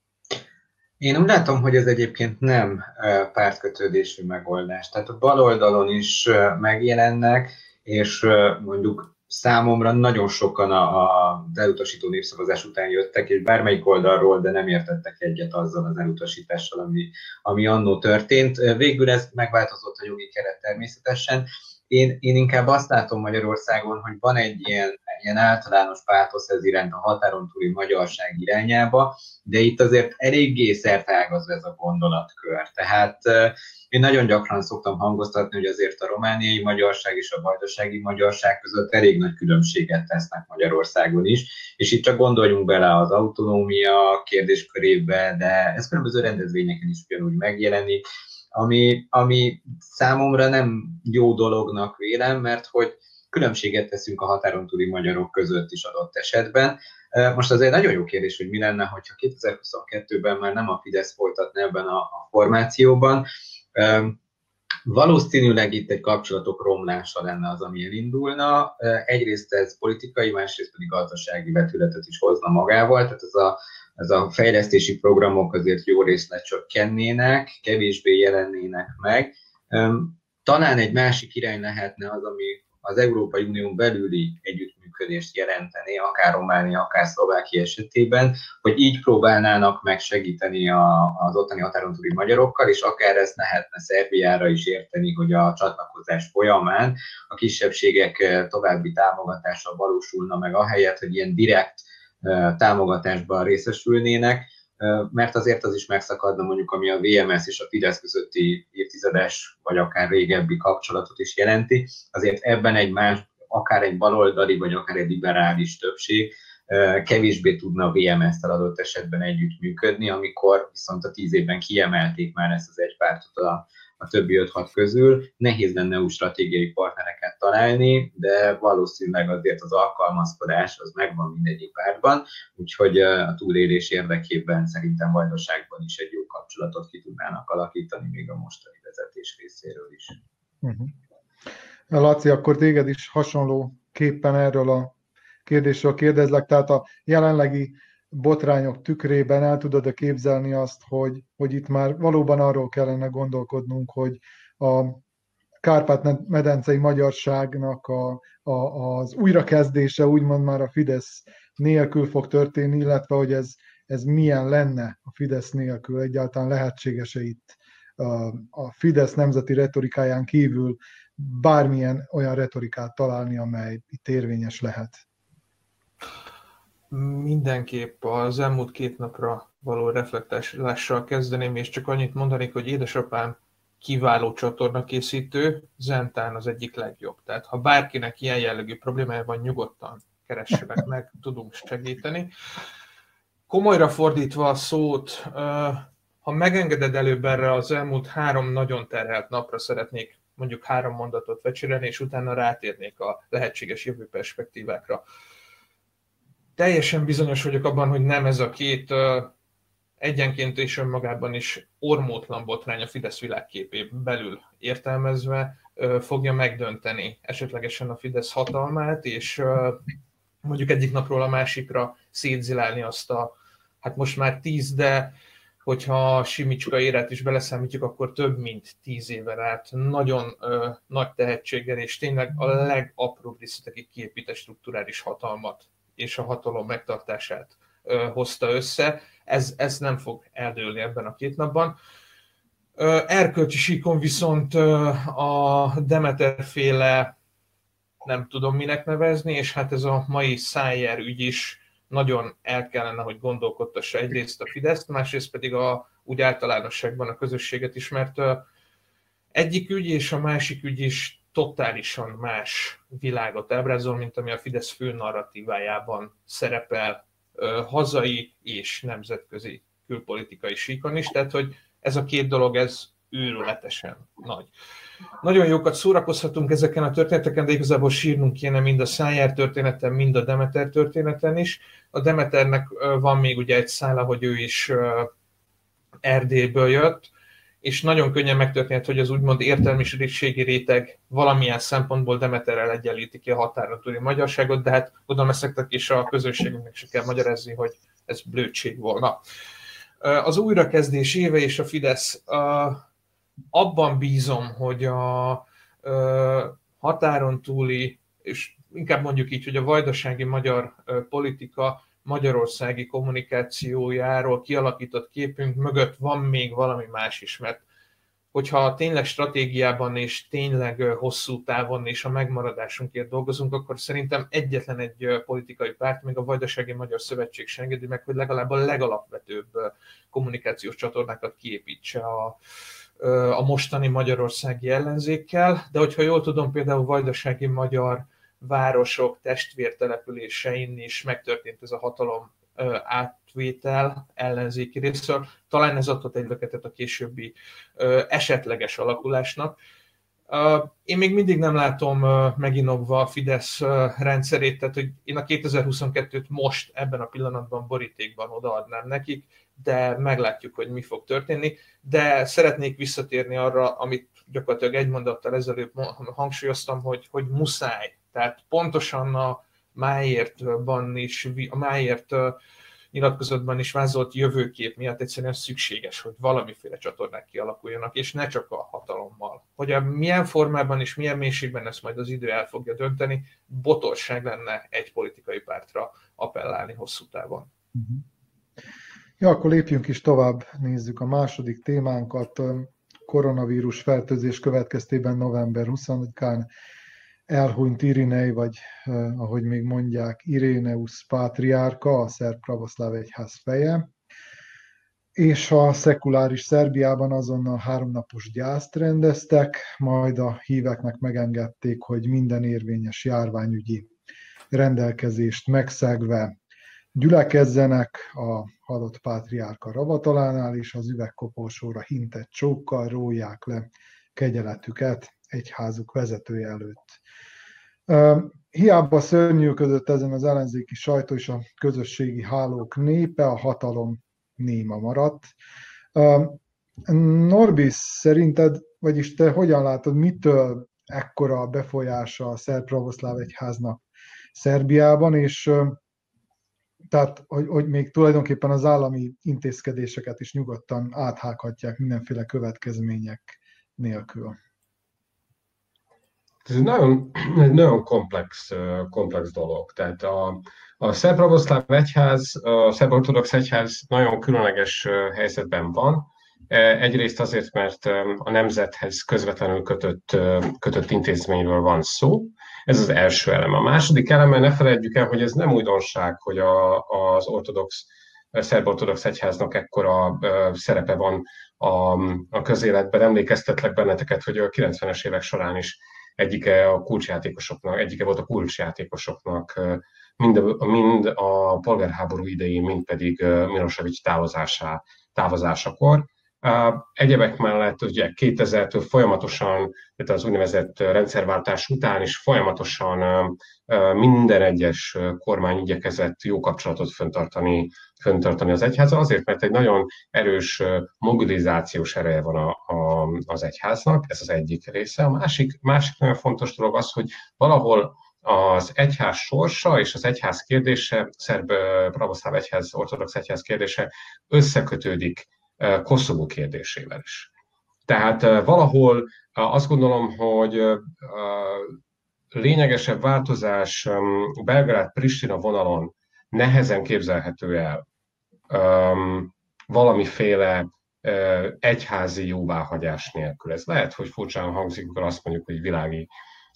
Én úgy látom, hogy ez egyébként nem pártkötődésű megoldás. Tehát a bal oldalon is megjelennek, és mondjuk számomra nagyon sokan a, a, az elutasító népszavazás után jöttek, és bármelyik oldalról, de nem értettek egyet azzal az elutasítással, ami, ami annó történt. Végül ez megváltozott a jogi keret természetesen. Én, én inkább azt látom Magyarországon, hogy van egy ilyen, ilyen általános pátosz ez iránt a határon túli magyarság irányába, de itt azért eléggé szertágaz ez a gondolatkör. Tehát én nagyon gyakran szoktam hangoztatni, hogy azért a romániai magyarság és a vajdasági magyarság között elég nagy különbséget tesznek Magyarországon is, és itt csak gondoljunk bele az autonómia kérdéskörébe, de ez különböző rendezvényeken is ugyanúgy megjelenik, ami, ami számomra nem jó dolognak vélem, mert hogy különbséget teszünk a határon túli magyarok között is adott esetben. Most azért nagyon jó kérdés, hogy mi lenne, hogyha 2022-ben már nem a Fidesz folytatna ebben a, a formációban, Valószínűleg itt egy kapcsolatok romlása lenne az, ami elindulna. Egyrészt ez politikai, másrészt pedig gazdasági vetületet is hozna magával, tehát ez a, ez a fejlesztési programok azért jó részt lecsökkennének, kevésbé jelennének meg. Talán egy másik irány lehetne az, ami az Európai Unión belüli együttműködést jelenteni, akár Románia, akár Szlovákia esetében, hogy így próbálnának meg segíteni a, az ottani határon túli magyarokkal, és akár ezt lehetne Szerbiára is érteni, hogy a csatlakozás folyamán a kisebbségek további támogatása valósulna meg, ahelyett, hogy ilyen direkt támogatásban részesülnének, mert azért az is megszakadna mondjuk, ami a VMS és a Fidesz közötti évtizedes, vagy akár régebbi kapcsolatot is jelenti. Azért ebben egy más, akár egy baloldali, vagy akár egy liberális többség kevésbé tudna a VMS-tel adott esetben együttműködni, amikor viszont a tíz évben kiemelték már ezt az egy pártot a, a többi 5-6 közül. Nehéz lenne új stratégiai partnereket találni, de valószínűleg azért az alkalmazkodás az megvan mindegyik pártban, úgyhogy a túlélés érdekében szerintem vajdaságban is egy jó kapcsolatot ki tudnának alakítani még a mostani vezetés részéről is. Uh-huh. Laci, akkor téged is hasonló képpen erről a kérdésről kérdezlek, tehát a jelenlegi botrányok tükrében el tudod-e képzelni azt, hogy, hogy itt már valóban arról kellene gondolkodnunk, hogy a Kárpát-medencei magyarságnak a, a, az újrakezdése úgymond már a Fidesz nélkül fog történni, illetve hogy ez, ez milyen lenne a Fidesz nélkül, egyáltalán lehetséges-e itt a Fidesz nemzeti retorikáján kívül bármilyen olyan retorikát találni, amely itt érvényes lehet. Mindenképp az elmúlt két napra való reflektálással kezdeném, és csak annyit mondanék, hogy édesapám kiváló csatornakészítő, Zentán az egyik legjobb. Tehát ha bárkinek ilyen jellegű problémája van, nyugodtan keressenek meg, tudunk segíteni. Komolyra fordítva a szót, ha megengeded előbb erre az elmúlt három nagyon terhelt napra szeretnék mondjuk három mondatot vecsérelni, és utána rátérnék a lehetséges jövő perspektívákra teljesen bizonyos vagyok abban, hogy nem ez a két egyenként és önmagában is ormótlan botrány a Fidesz világképében belül értelmezve fogja megdönteni esetlegesen a Fidesz hatalmát, és mondjuk egyik napról a másikra szétzilálni azt a, hát most már tíz, de hogyha Simicska éret is beleszámítjuk, akkor több mint tíz éven át nagyon ö, nagy tehetséggel, és tényleg a legapróbb részletekig kiépített strukturális hatalmat és a hatalom megtartását hozta össze. Ez, ez nem fog eldőlni ebben a két napban. Erkölcsi síkon viszont a Demeter féle nem tudom minek nevezni, és hát ez a mai Szájer ügy is nagyon el kellene, hogy gondolkodtassa egyrészt a Fideszt, másrészt pedig a, úgy általánosságban a közösséget is, mert egyik ügy és a másik ügy is totálisan más világot ábrázol, mint ami a Fidesz fő narratívájában szerepel hazai és nemzetközi külpolitikai síkon is, tehát hogy ez a két dolog, ez őrületesen nagy. Nagyon jókat szórakozhatunk ezeken a történeteken, de igazából sírnunk kéne mind a Szájár történeten, mind a Demeter történeten is. A Demeternek van még ugye egy szála, hogy ő is Erdélyből jött, és nagyon könnyen megtörténhet, hogy az úgymond értelmiségi réteg valamilyen szempontból Demeterrel egyenlíti ki a határon túli magyarságot, de hát gondolom ezt is a közönségünknek se kell magyarázni, hogy ez blödség volna. Az újrakezdés éve és a Fidesz abban bízom, hogy a határon túli, és inkább mondjuk így, hogy a vajdasági magyar politika magyarországi kommunikációjáról kialakított képünk mögött van még valami más is, mert hogyha tényleg stratégiában és tényleg hosszú távon és a megmaradásunkért dolgozunk, akkor szerintem egyetlen egy politikai párt, még a Vajdasági Magyar Szövetség sem engedi meg, hogy legalább a legalapvetőbb kommunikációs csatornákat kiépítse a, a mostani magyarországi ellenzékkel, de hogyha jól tudom, például Vajdasági Magyar városok testvértelepülésein is megtörtént ez a hatalom átvétel ellenzéki részről. Talán ez adott egy löketet a későbbi esetleges alakulásnak. Én még mindig nem látom meginogva a Fidesz rendszerét, tehát hogy én a 2022-t most ebben a pillanatban borítékban odaadnám nekik, de meglátjuk, hogy mi fog történni. De szeretnék visszatérni arra, amit gyakorlatilag egy mondattal ezelőtt hangsúlyoztam, hogy, hogy muszáj tehát pontosan a Máértban is, a Máért nyilatkozatban is vázolt jövőkép miatt egyszerűen szükséges, hogy valamiféle csatornák kialakuljanak, és ne csak a hatalommal. Hogy a milyen formában és milyen mélységben ezt majd az idő el fogja dönteni, botorság lenne egy politikai pártra appellálni hosszú távon. Mhm. Ja, akkor lépjünk is tovább, nézzük a második témánkat. Koronavírus fertőzés következtében november 20-án elhunyt Irinei, vagy ahogy még mondják, Iréneus pátriárka, a szerb pravoszláv egyház feje, és a szekuláris Szerbiában azonnal háromnapos gyászt rendeztek, majd a híveknek megengedték, hogy minden érvényes járványügyi rendelkezést megszegve gyülekezzenek a halott pátriárka ravatalánál, és az üvegkoporsóra hintett csókkal róják le kegyeletüket egyházuk vezetője előtt. Hiába szörnyűködött ezen az ellenzéki sajtó és a közösségi hálók népe, a hatalom néma maradt. Norbis, szerinted, vagyis te hogyan látod, mitől ekkora befolyása a szerb pravoszláv egyháznak Szerbiában, és tehát, hogy, hogy még tulajdonképpen az állami intézkedéseket is nyugodtan áthághatják mindenféle következmények nélkül. Ez egy nagyon, egy nagyon komplex, komplex dolog. Tehát a, a szerb egyház, a szerb ortodox egyház nagyon különleges helyzetben van. Egyrészt azért, mert a nemzethez közvetlenül kötött, kötött intézményről van szó. Ez az első elem. A második eleme, ne felejtjük el, hogy ez nem újdonság, hogy a, az ortodox szerb ortodox egyháznak ekkora szerepe van a, a közéletben. Emlékeztetlek benneteket, hogy a 90-es évek során is egyike a kulcsjátékosoknak, egyike volt a kulcsjátékosoknak, mind a, mind a polgárháború idején, mind pedig Milosevic távozásá, távozásakor. Egyebek mellett ugye 2000-től folyamatosan, tehát az úgynevezett rendszerváltás után is folyamatosan minden egyes kormány igyekezett jó kapcsolatot föntartani, föntartani az egyházzal, azért, mert egy nagyon erős mobilizációs ereje van a, a, az egyháznak, ez az egyik része. A másik, másik nagyon fontos dolog az, hogy valahol az egyház sorsa és az egyház kérdése, szerb pravoszláv egyház, ortodox egyház kérdése összekötődik Koszovó kérdésével is. Tehát valahol azt gondolom, hogy lényegesebb változás Belgrád-Pristina vonalon nehezen képzelhető el valamiféle egyházi jóváhagyás nélkül. Ez lehet, hogy furcsán hangzik, amikor azt mondjuk, hogy világi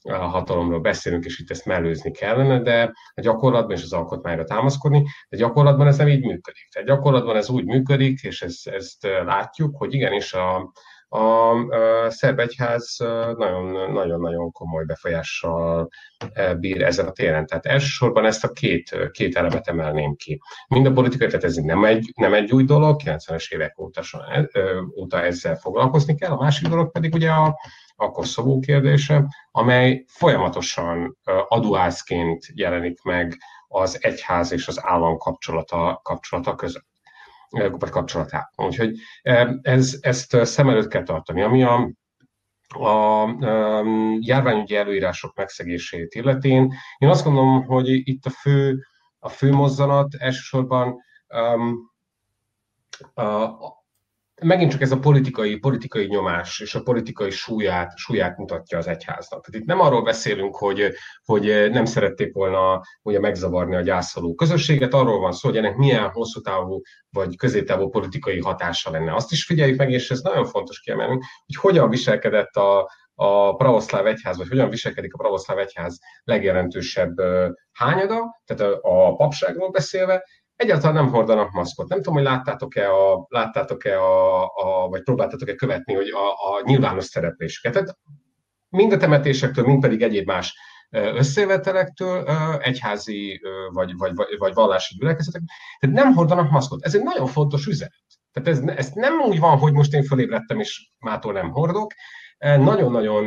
hatalomról beszélünk, és itt ezt mellőzni kellene, de a gyakorlatban és az alkotmányra támaszkodni, de gyakorlatban ez nem így működik. Tehát gyakorlatban ez úgy működik, és ezt, ezt látjuk, hogy igenis a, a, szerb egyház nagyon-nagyon komoly befolyással bír ezen a téren. Tehát elsősorban ezt a két, két elemet emelném ki. Mind a politikai, tehát ez nem egy, nem egy új dolog, 90-es évek óta, óta ezzel foglalkozni kell, a másik dolog pedig ugye a, a Koszovó kérdése, amely folyamatosan aduászként jelenik meg az egyház és az állam kapcsolata, kapcsolata között. Vagy kapcsolatát. Úgyhogy ez, ezt szem előtt kell tartani. Ami a, a járványügyi előírások megszegését illetén, én azt gondolom, hogy itt a fő, a fő mozzanat elsősorban um, a, megint csak ez a politikai, politikai nyomás és a politikai súlyát, súlyát mutatja az egyháznak. Tehát itt nem arról beszélünk, hogy, hogy nem szerették volna ugye megzavarni a gyászoló közösséget, arról van szó, hogy ennek milyen hosszú távú vagy középtávú politikai hatása lenne. Azt is figyeljük meg, és ez nagyon fontos kiemelni, hogy hogyan viselkedett a, a pravoszláv egyház, vagy hogyan viselkedik a pravoszláv egyház legjelentősebb hányada, tehát a, a papságról beszélve, egyáltalán nem hordanak maszkot. Nem tudom, hogy láttátok-e, a, láttátok-e a, a, vagy próbáltatok-e követni hogy a, a nyilvános szereplésüket. Tehát mind a temetésektől, mind pedig egyéb más összevetelektől, egyházi vagy, vagy, vagy, vagy vallási gyülekezetek. Tehát nem hordanak maszkot. Ez egy nagyon fontos üzenet. Tehát ez, ez nem úgy van, hogy most én fölébredtem, és mától nem hordok. Nagyon-nagyon,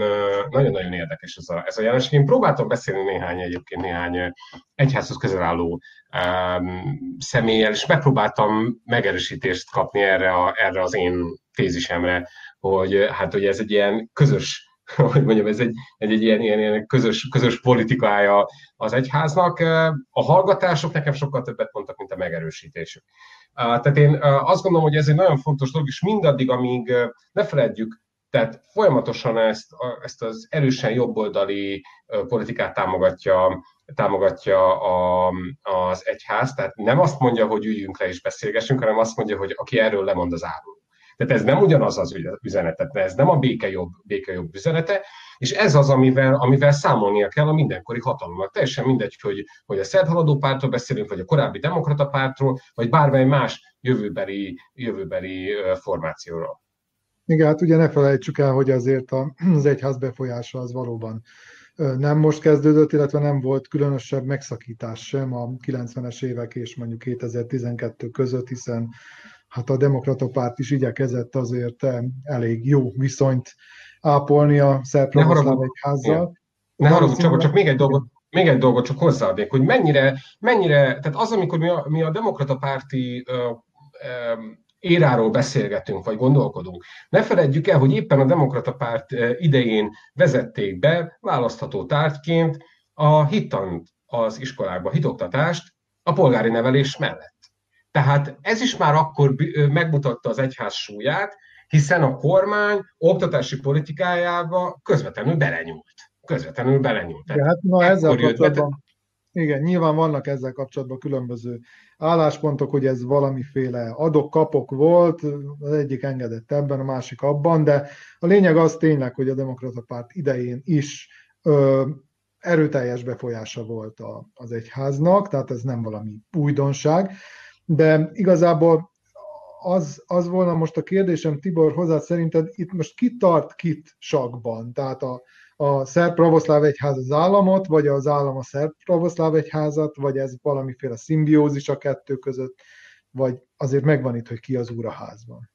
nagyon-nagyon érdekes ez a, ez a jelenség. Én próbáltam beszélni néhány egyébként néhány egyházhoz közel álló um, személlyel, és megpróbáltam megerősítést kapni erre, a, erre az én tézisemre, hogy hát hogy ez egy ilyen közös hogy mondjam, ez egy, egy, egy ilyen, ilyen, ilyen közös, közös politikája az egyháznak. A hallgatások nekem sokkal többet mondtak, mint a megerősítésük. Tehát én azt gondolom, hogy ez egy nagyon fontos dolog, és mindaddig, amíg ne feledjük, tehát folyamatosan ezt, ezt az erősen jobboldali politikát támogatja, támogatja a, az egyház, tehát nem azt mondja, hogy üljünk le és beszélgessünk, hanem azt mondja, hogy aki erről lemond az árul. Tehát ez nem ugyanaz az üzenetet, ez nem a béke jobb, béke jobb üzenete, és ez az, amivel, amivel számolnia kell a mindenkori hatalomnak. Teljesen mindegy, hogy, hogy a szert haladó pártról beszélünk, vagy a korábbi demokrata pártról, vagy bármely más jövőbeli, jövőbeli formációról. Igen, hát ugye ne felejtsük el, hogy azért az egyház befolyása az valóban nem most kezdődött, illetve nem volt különösebb megszakítás sem a 90-es évek és mondjuk 2012 között, hiszen hát a demokrata párt is igyekezett azért elég jó viszonyt ápolni a szerb egyházzal. Ne haragudj, csak, csak még egy dolgot, még egy dolgot csak hozzáadnék, hogy mennyire, mennyire, tehát az, amikor mi a, mi a demokrata párti ö, ö, éráról beszélgetünk, vagy gondolkodunk. Ne feledjük el, hogy éppen a Demokrata Párt eh, idején vezették be választható tárgyként a hittant az iskolákba, hitoktatást a polgári nevelés mellett. Tehát ez is már akkor eh, megmutatta az egyház súlyát, hiszen a kormány oktatási politikájába közvetlenül belenyúlt. Közvetlenül belenyúlt. Ja, hát na ezzel kapcsolatban, igen, nyilván vannak ezzel kapcsolatban különböző álláspontok, hogy ez valamiféle adok-kapok volt, az egyik engedett ebben, a másik abban, de a lényeg az tényleg, hogy a Demokrata Párt idején is ö, erőteljes befolyása volt a, az egyháznak, tehát ez nem valami újdonság, de igazából az, az volna most a kérdésem, Tibor, hozzá szerinted itt most ki tart kit sakban? Tehát a, a szerb pravoszláv egyház az államot, vagy az állam a szerb pravoszláv egyházat, vagy ez valamiféle szimbiózis a kettő között, vagy azért megvan itt, hogy ki az úr házban.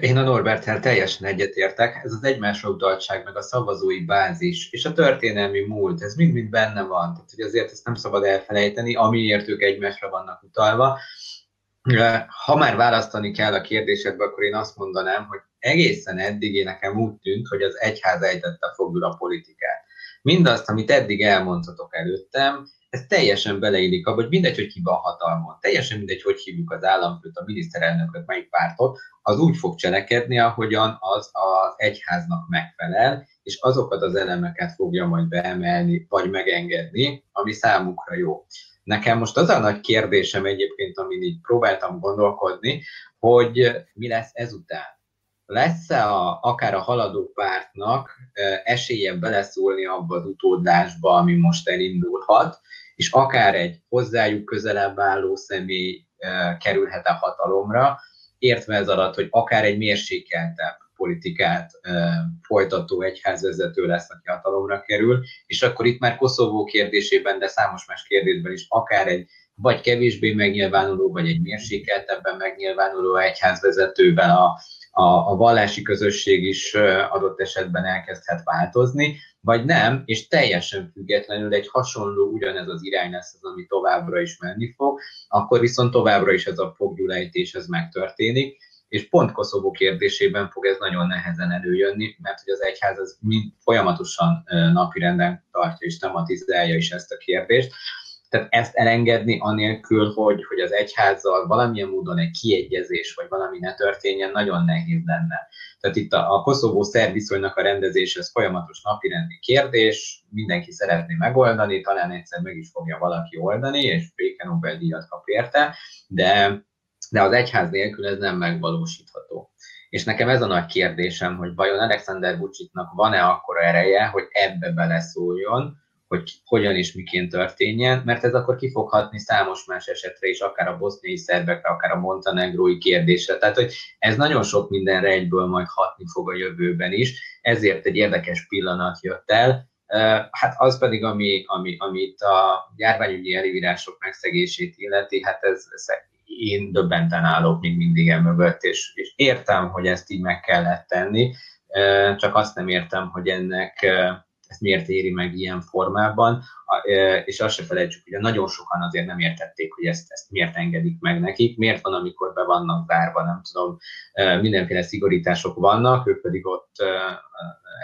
Én a Norberttel teljesen egyetértek. Ez az egymásra udaltság, meg a szavazói bázis, és a történelmi múlt, ez mind-mind benne van. Tehát, hogy azért ezt nem szabad elfelejteni, amiért ők egymásra vannak utalva. Ha már választani kell a kérdésedbe, akkor én azt mondanám, hogy egészen eddig nekem úgy tűnt, hogy az egyház ejtette fogul a politikát. Mindazt, amit eddig elmondhatok előttem, ez teljesen beleillik abba, hogy mindegy, hogy ki van hatalmon, teljesen mindegy, hogy hívjuk az államfőt, a miniszterelnököt, melyik pártot, az úgy fog cselekedni, ahogyan az az egyháznak megfelel, és azokat az elemeket fogja majd beemelni, vagy megengedni, ami számukra jó. Nekem most az a nagy kérdésem egyébként, amin így próbáltam gondolkodni, hogy mi lesz ezután. Lesz-e a, akár a haladó pártnak esélye beleszólni abba az utódlásba, ami most elindulhat, és akár egy hozzájuk közelebb álló személy kerülhet a hatalomra, értve ez alatt, hogy akár egy mérsékeltebb politikát folytató egyházvezető lesz, aki hatalomra kerül, és akkor itt már Koszovó kérdésében, de számos más kérdésben is akár egy vagy kevésbé megnyilvánuló, vagy egy mérsékeltebben megnyilvánuló egyházvezetővel a a, a vallási közösség is adott esetben elkezdhet változni, vagy nem, és teljesen függetlenül egy hasonló, ugyanez az irány lesz az, ami továbbra is menni fog, akkor viszont továbbra is ez a foggyulejtés ez megtörténik, és pont Koszovó kérdésében fog ez nagyon nehezen előjönni, mert hogy az egyház az mind folyamatosan napirenden tartja és tematizálja is ezt a kérdést. Tehát ezt elengedni anélkül, hogy, hogy az egyházzal valamilyen módon egy kiegyezés, vagy valami ne történjen, nagyon nehéz lenne. Tehát itt a, a Koszovó szerviszonynak a rendezése, ez folyamatos napirendi kérdés, mindenki szeretné megoldani, talán egyszer meg is fogja valaki oldani, és béke Nobel-díjat kap érte, de de az egyház nélkül ez nem megvalósítható. És nekem ez a nagy kérdésem, hogy vajon Alexander Vucicnak van-e akkora ereje, hogy ebbe beleszóljon, hogy hogyan és miként történjen, mert ez akkor kifoghatni számos más esetre is, akár a boszniai szerbekre, akár a montenegrói kérdésre. Tehát, hogy ez nagyon sok mindenre egyből majd hatni fog a jövőben is, ezért egy érdekes pillanat jött el. Hát az pedig, ami, ami, amit a járványügyi előírások megszegését illeti, hát ez, ez én döbbenten állok még mindig emögött, és, és értem, hogy ezt így meg kellett tenni, csak azt nem értem, hogy ennek ezt miért éri meg ilyen formában, és azt se felejtsük, hogy nagyon sokan azért nem értették, hogy ezt, ezt miért engedik meg nekik, miért van, amikor be vannak zárva, nem tudom, mindenféle szigorítások vannak, ők pedig ott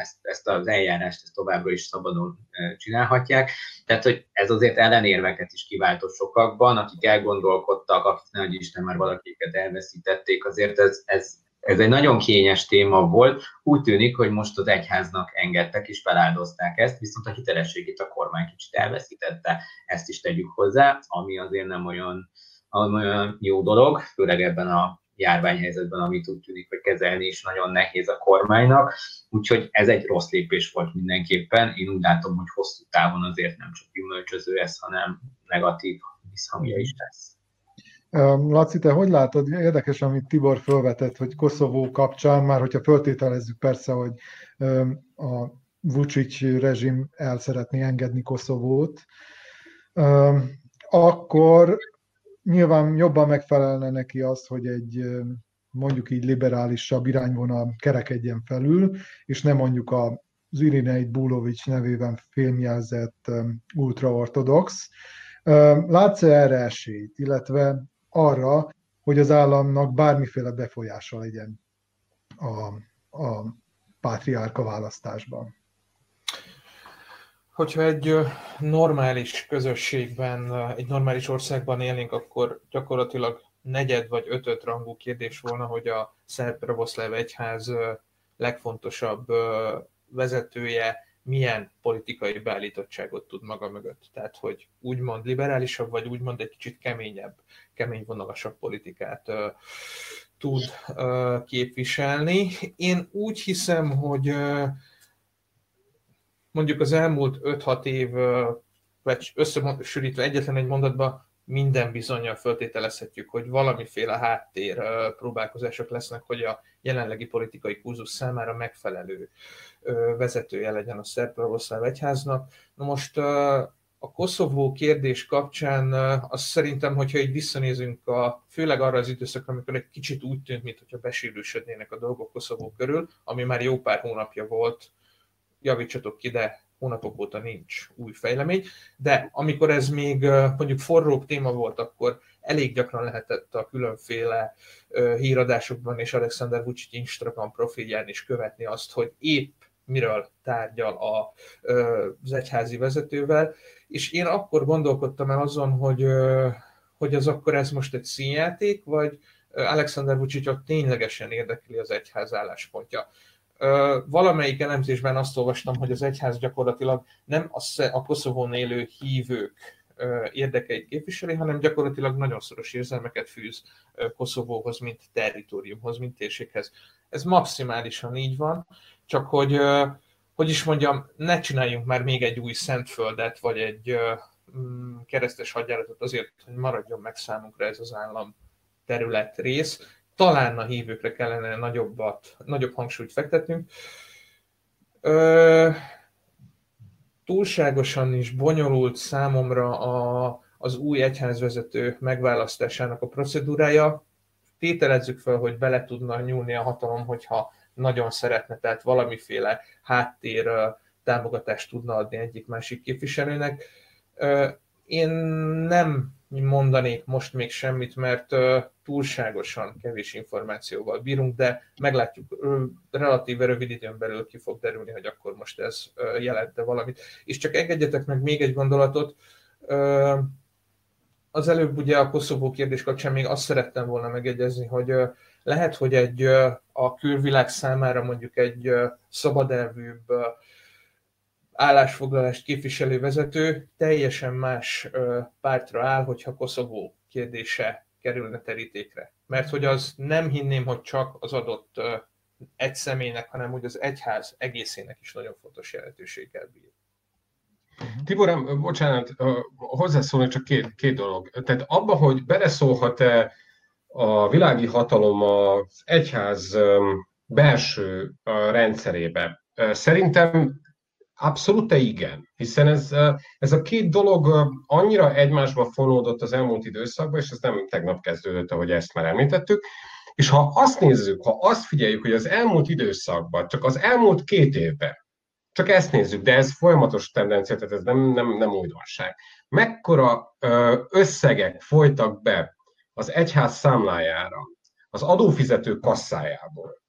ezt, ezt az eljárást ezt továbbra is szabadon csinálhatják. Tehát, hogy ez azért ellenérveket is kiváltott sokakban, akik elgondolkodtak, akik nagy Isten már valakiket elveszítették, azért ez, ez, ez egy nagyon kényes téma volt. Úgy tűnik, hogy most az egyháznak engedtek és feláldozták ezt, viszont a hitelességét a kormány kicsit elveszítette, ezt is tegyük hozzá, ami azért nem olyan, olyan jó dolog, főleg ebben a járványhelyzetben, amit úgy tűnik, hogy kezelni is nagyon nehéz a kormánynak. Úgyhogy ez egy rossz lépés volt mindenképpen. Én úgy látom, hogy hosszú távon azért nem csak gyümölcsöző ez, hanem negatív visszhangja is lesz. Laci, te hogy látod? Érdekes, amit Tibor felvetett, hogy Koszovó kapcsán, már hogyha föltételezzük persze, hogy a Vucic rezsim el szeretné engedni Koszovót, akkor nyilván jobban megfelelne neki az, hogy egy mondjuk így liberálisabb irányvonal kerekedjen felül, és nem mondjuk a az Irineit Bulovics nevében filmjelzett ultraortodox. Látsz-e erre esélyt, illetve arra, hogy az államnak bármiféle befolyása legyen a, a pátriárka választásban? Hogyha egy normális közösségben, egy normális országban élnénk, akkor gyakorlatilag negyed vagy ötöt rangú kérdés volna, hogy a szerb pravoszláv egyház legfontosabb vezetője milyen politikai beállítottságot tud maga mögött. Tehát, hogy úgymond liberálisabb, vagy úgymond egy kicsit keményebb, kemény vonalasabb politikát tud képviselni. Én úgy hiszem, hogy mondjuk az elmúlt 5-6 év, vagy összesülítve egyetlen egy mondatban, minden bizonyal föltételezhetjük, hogy valamiféle háttér próbálkozások lesznek, hogy a jelenlegi politikai kurzus számára megfelelő vezetője legyen a szerb pravoszláv egyháznak. Na most a Koszovó kérdés kapcsán azt szerintem, hogyha így visszanézünk, a, főleg arra az időszakra, amikor egy kicsit úgy tűnt, mintha besűrűsödnének a dolgok Koszovó körül, ami már jó pár hónapja volt, javítsatok ki, de hónapok óta nincs új fejlemény, de amikor ez még mondjuk forróbb téma volt, akkor elég gyakran lehetett a különféle híradásokban és Alexander Vucic Instagram profilján is követni azt, hogy épp miről tárgyal a, az egyházi vezetővel, és én akkor gondolkodtam el azon, hogy, hogy az akkor ez most egy színjáték, vagy Alexander Vucicot ténylegesen érdekli az egyház álláspontja. Valamelyik elemzésben azt olvastam, hogy az egyház gyakorlatilag nem a Koszovón élő hívők érdekeit képviseli, hanem gyakorlatilag nagyon szoros érzelmeket fűz Koszovóhoz, mint territóriumhoz, mint térséghez. Ez maximálisan így van, csak hogy, hogy is mondjam, ne csináljunk már még egy új Szentföldet, vagy egy mm, keresztes hadjáratot azért, hogy maradjon meg számunkra ez az állam terület rész, talán a hívőkre kellene nagyobbat, nagyobb hangsúlyt fektetnünk. Túlságosan is bonyolult számomra a, az új egyházvezető megválasztásának a procedúrája. tételezzük fel, hogy bele tudna nyúlni a hatalom, hogyha nagyon szeretne, tehát valamiféle háttér támogatást tudna adni egyik-másik képviselőnek. Én nem mondanék most még semmit, mert túlságosan kevés információval bírunk, de meglátjuk, relatíve rövid időn belül ki fog derülni, hogy akkor most ez jelente valamit. És csak engedjetek meg még egy gondolatot, az előbb ugye a Koszovó kérdés kapcsán még azt szerettem volna megegyezni, hogy lehet, hogy egy a külvilág számára mondjuk egy szabadelvűbb állásfoglalást képviselő vezető teljesen más pártra áll, hogyha Koszovó kérdése kerülne terítékre. Mert hogy az nem hinném, hogy csak az adott egy személynek, hanem úgy az egyház egészének is nagyon fontos jelentőséggel bír. Tibor, bocsánat, hozzászólni csak két, két dolog. Tehát abba, hogy beleszólhat-e a világi hatalom az egyház belső rendszerébe, szerintem abszolút igen, hiszen ez, ez a két dolog annyira egymásba fonódott az elmúlt időszakban, és ez nem tegnap kezdődött, ahogy ezt már említettük, és ha azt nézzük, ha azt figyeljük, hogy az elmúlt időszakban, csak az elmúlt két évben, csak ezt nézzük, de ez folyamatos tendencia, tehát ez nem, nem, nem újdonság. Mekkora összegek folytak be az egyház számlájára, az adófizető kasszájából.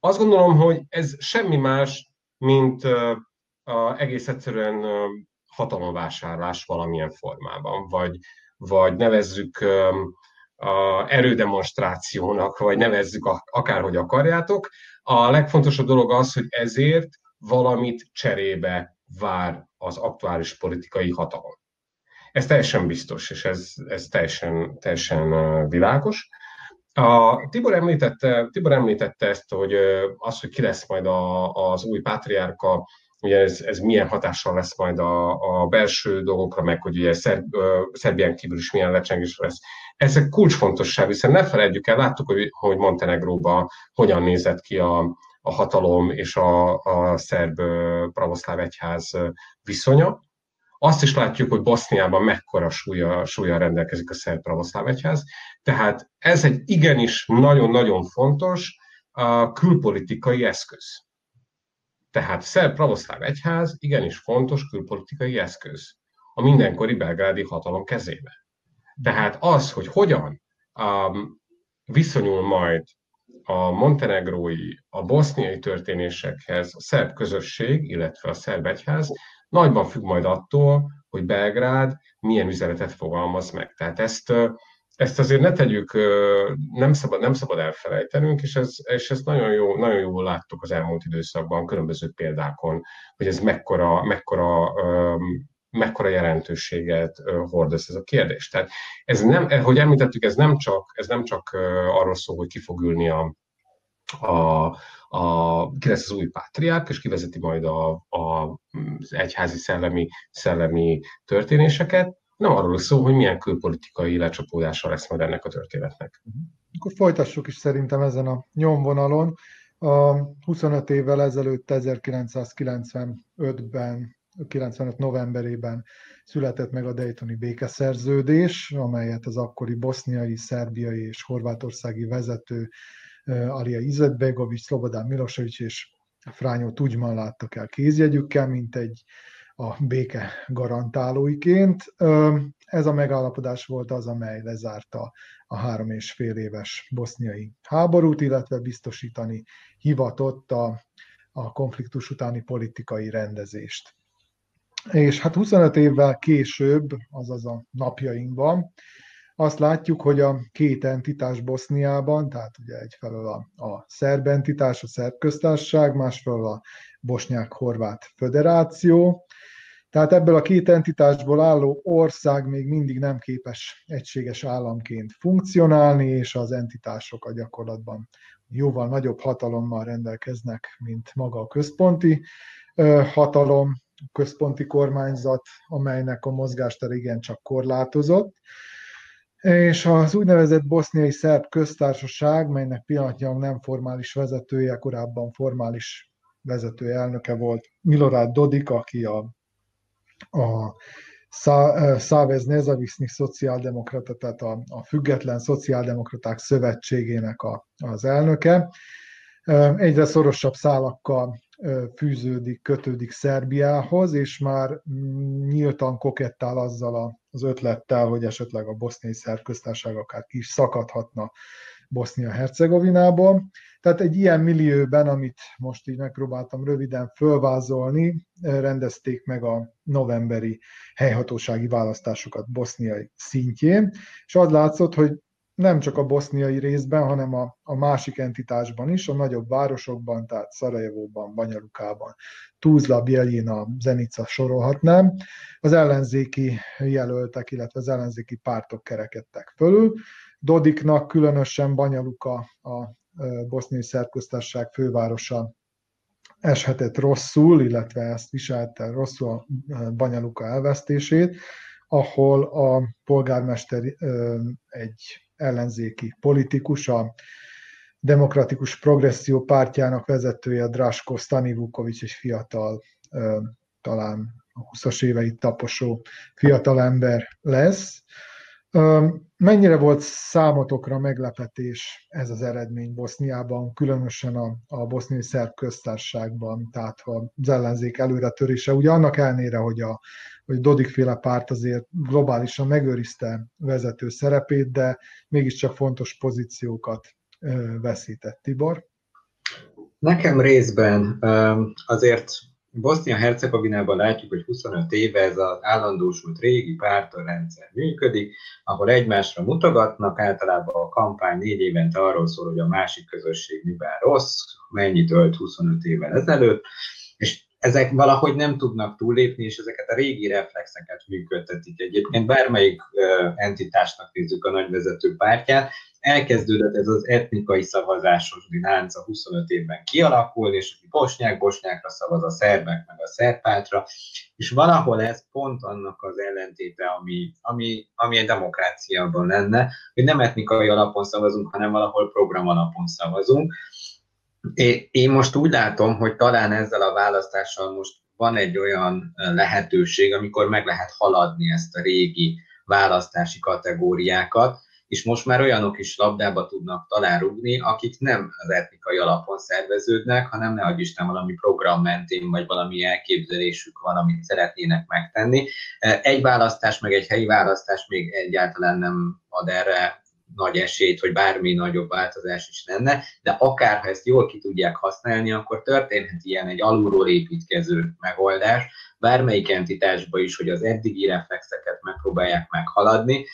Azt gondolom, hogy ez semmi más, mint a, egész egyszerűen hatalomvásárlás valamilyen formában, vagy, vagy nevezzük a erődemonstrációnak, vagy nevezzük akárhogy akarjátok. A legfontosabb dolog az, hogy ezért valamit cserébe vár az aktuális politikai hatalom. Ez teljesen biztos, és ez, ez teljesen, teljesen világos. A Tibor említette, Tibor említette ezt, hogy az, hogy ki lesz majd a, az új pátriárka, ugye ez, ez milyen hatással lesz majd a, a belső dolgokra, meg hogy ugye Szerb, Szerbián kívül is milyen lecsengés lesz. Ezek kulcsfontosság, hiszen ne felejtjük el, láttuk, hogy, hogy Montenegróban hogyan nézett ki a, a hatalom és a, a szerb pravoszláv egyház viszonya. Azt is látjuk, hogy Boszniában mekkora súlya, súlya rendelkezik a szerb pravoszláv egyház. Tehát ez egy igenis nagyon-nagyon fontos a külpolitikai eszköz. Tehát szerb pravoszláv egyház igenis fontos külpolitikai eszköz a mindenkori belgrádi hatalom kezébe. Tehát az, hogy hogyan um, viszonyul majd a montenegrói, a boszniai történésekhez a szerb közösség, illetve a szerb egyház nagyban függ majd attól, hogy Belgrád milyen üzenetet fogalmaz meg. Tehát ezt, ezt azért ne tegyük, nem szabad, nem szabad elfelejtenünk, és, ez, és ezt nagyon, jó, nagyon jól láttuk az elmúlt időszakban, különböző példákon, hogy ez mekkora, mekkora mekkora jelentőséget hordoz ez a kérdés. Tehát ez nem, hogy említettük, ez nem csak, ez nem csak arról szól, hogy ki fog ülni a, a, a, ki lesz az új pátriák, és kivezeti majd a, a, az egyházi szellemi, szellemi történéseket, nem arról szól, hogy milyen külpolitikai lecsapódása lesz majd ennek a történetnek. Akkor folytassuk is szerintem ezen a nyomvonalon. A 25 évvel ezelőtt 1995-ben 95 novemberében született meg a Daytoni békeszerződés, amelyet az akkori boszniai, szerbiai és horvátországi vezető Alia Izetbegovics, Szlobodán Milosevic és Frányó Tudjman láttak el kézjegyükkel, mint egy a béke garantálóiként. Ez a megállapodás volt az, amely lezárta a három és fél éves boszniai háborút, illetve biztosítani hivatott a, a konfliktus utáni politikai rendezést. És hát 25 évvel később, azaz a napjainkban, azt látjuk, hogy a két entitás Boszniában, tehát ugye egyfelől a, a szerb entitás, a szerb köztársaság, másfelől a bosnyák-horvát föderáció, tehát ebből a két entitásból álló ország még mindig nem képes egységes államként funkcionálni, és az entitások a gyakorlatban jóval nagyobb hatalommal rendelkeznek, mint maga a központi hatalom, központi kormányzat, amelynek a mozgástere igencsak korlátozott. És az úgynevezett boszniai szerb köztársaság, melynek pillanatnyilag nem formális vezetője, korábban formális vezető elnöke volt Milorad Dodik, aki a, a Szávez Nezaviszni szociáldemokrata, tehát a, a Független Szociáldemokraták Szövetségének a, az elnöke. Egyre szorosabb szálakkal fűződik, kötődik Szerbiához, és már mm, nyíltan kokettál azzal az ötlettel, hogy esetleg a boszniai szerköztárság akár ki is szakadhatna Bosznia-Hercegovinából. Tehát egy ilyen millióben, amit most így megpróbáltam röviden fölvázolni, rendezték meg a novemberi helyhatósági választásokat boszniai szintjén, és az látszott, hogy nem csak a boszniai részben, hanem a, a másik entitásban is, a nagyobb városokban, tehát Szarajevóban, Banyalukában, Tuzla, Bieljina, Zenica sorolhatnám, az ellenzéki jelöltek, illetve az ellenzéki pártok kerekedtek fölül. Dodiknak különösen Banyaluka, a boszniai szerköztárság fővárosa eshetett rosszul, illetve ezt viselte rosszul a Banyaluka elvesztését, ahol a polgármester egy ellenzéki politikus, a Demokratikus Progresszió pártjának vezetője, Drasko Stanivukovics, egy fiatal, talán a 20-as éveit taposó fiatalember lesz. Mennyire volt számotokra meglepetés ez az eredmény Boszniában, különösen a, a boszniai szerb köztársaságban, tehát az ellenzék előretörése, ugye annak elnére, hogy a, hogy Dodik-féle párt azért globálisan megőrizte vezető szerepét, de mégiscsak fontos pozíciókat veszített. Tibor? Nekem részben azért Bosznia-Hercegovinában látjuk, hogy 25 éve ez az állandósult régi pártorrendszer működik, ahol egymásra mutogatnak, általában a kampány négy évente arról szól, hogy a másik közösség mivel rossz, mennyit ölt 25 évvel ezelőtt, és ezek valahogy nem tudnak túllépni, és ezeket a régi reflexeket működtetik egyébként. Bármelyik entitásnak nézzük a nagyvezető pártját, elkezdődött ez az etnikai szavazásos lánc a 25 évben kialakulni, és aki bosnyák, bosnyákra szavaz a szerbek, meg a szerpátra, és valahol ez pont annak az ellentéte, ami, ami, ami egy demokráciában lenne, hogy nem etnikai alapon szavazunk, hanem valahol program alapon szavazunk, én most úgy látom, hogy talán ezzel a választással most van egy olyan lehetőség, amikor meg lehet haladni ezt a régi választási kategóriákat, és most már olyanok is labdába tudnak talán rugni, akik nem az etnikai alapon szerveződnek, hanem ne Isten valami program mentén, vagy valami elképzelésük van, amit szeretnének megtenni. Egy választás, meg egy helyi választás még egyáltalán nem ad erre nagy esélyt, hogy bármi nagyobb változás is lenne, de akár ha ezt jól ki tudják használni, akkor történhet ilyen egy alulról építkező megoldás, bármelyik entitásba is, hogy az eddigi reflexeket megpróbálják meghaladni,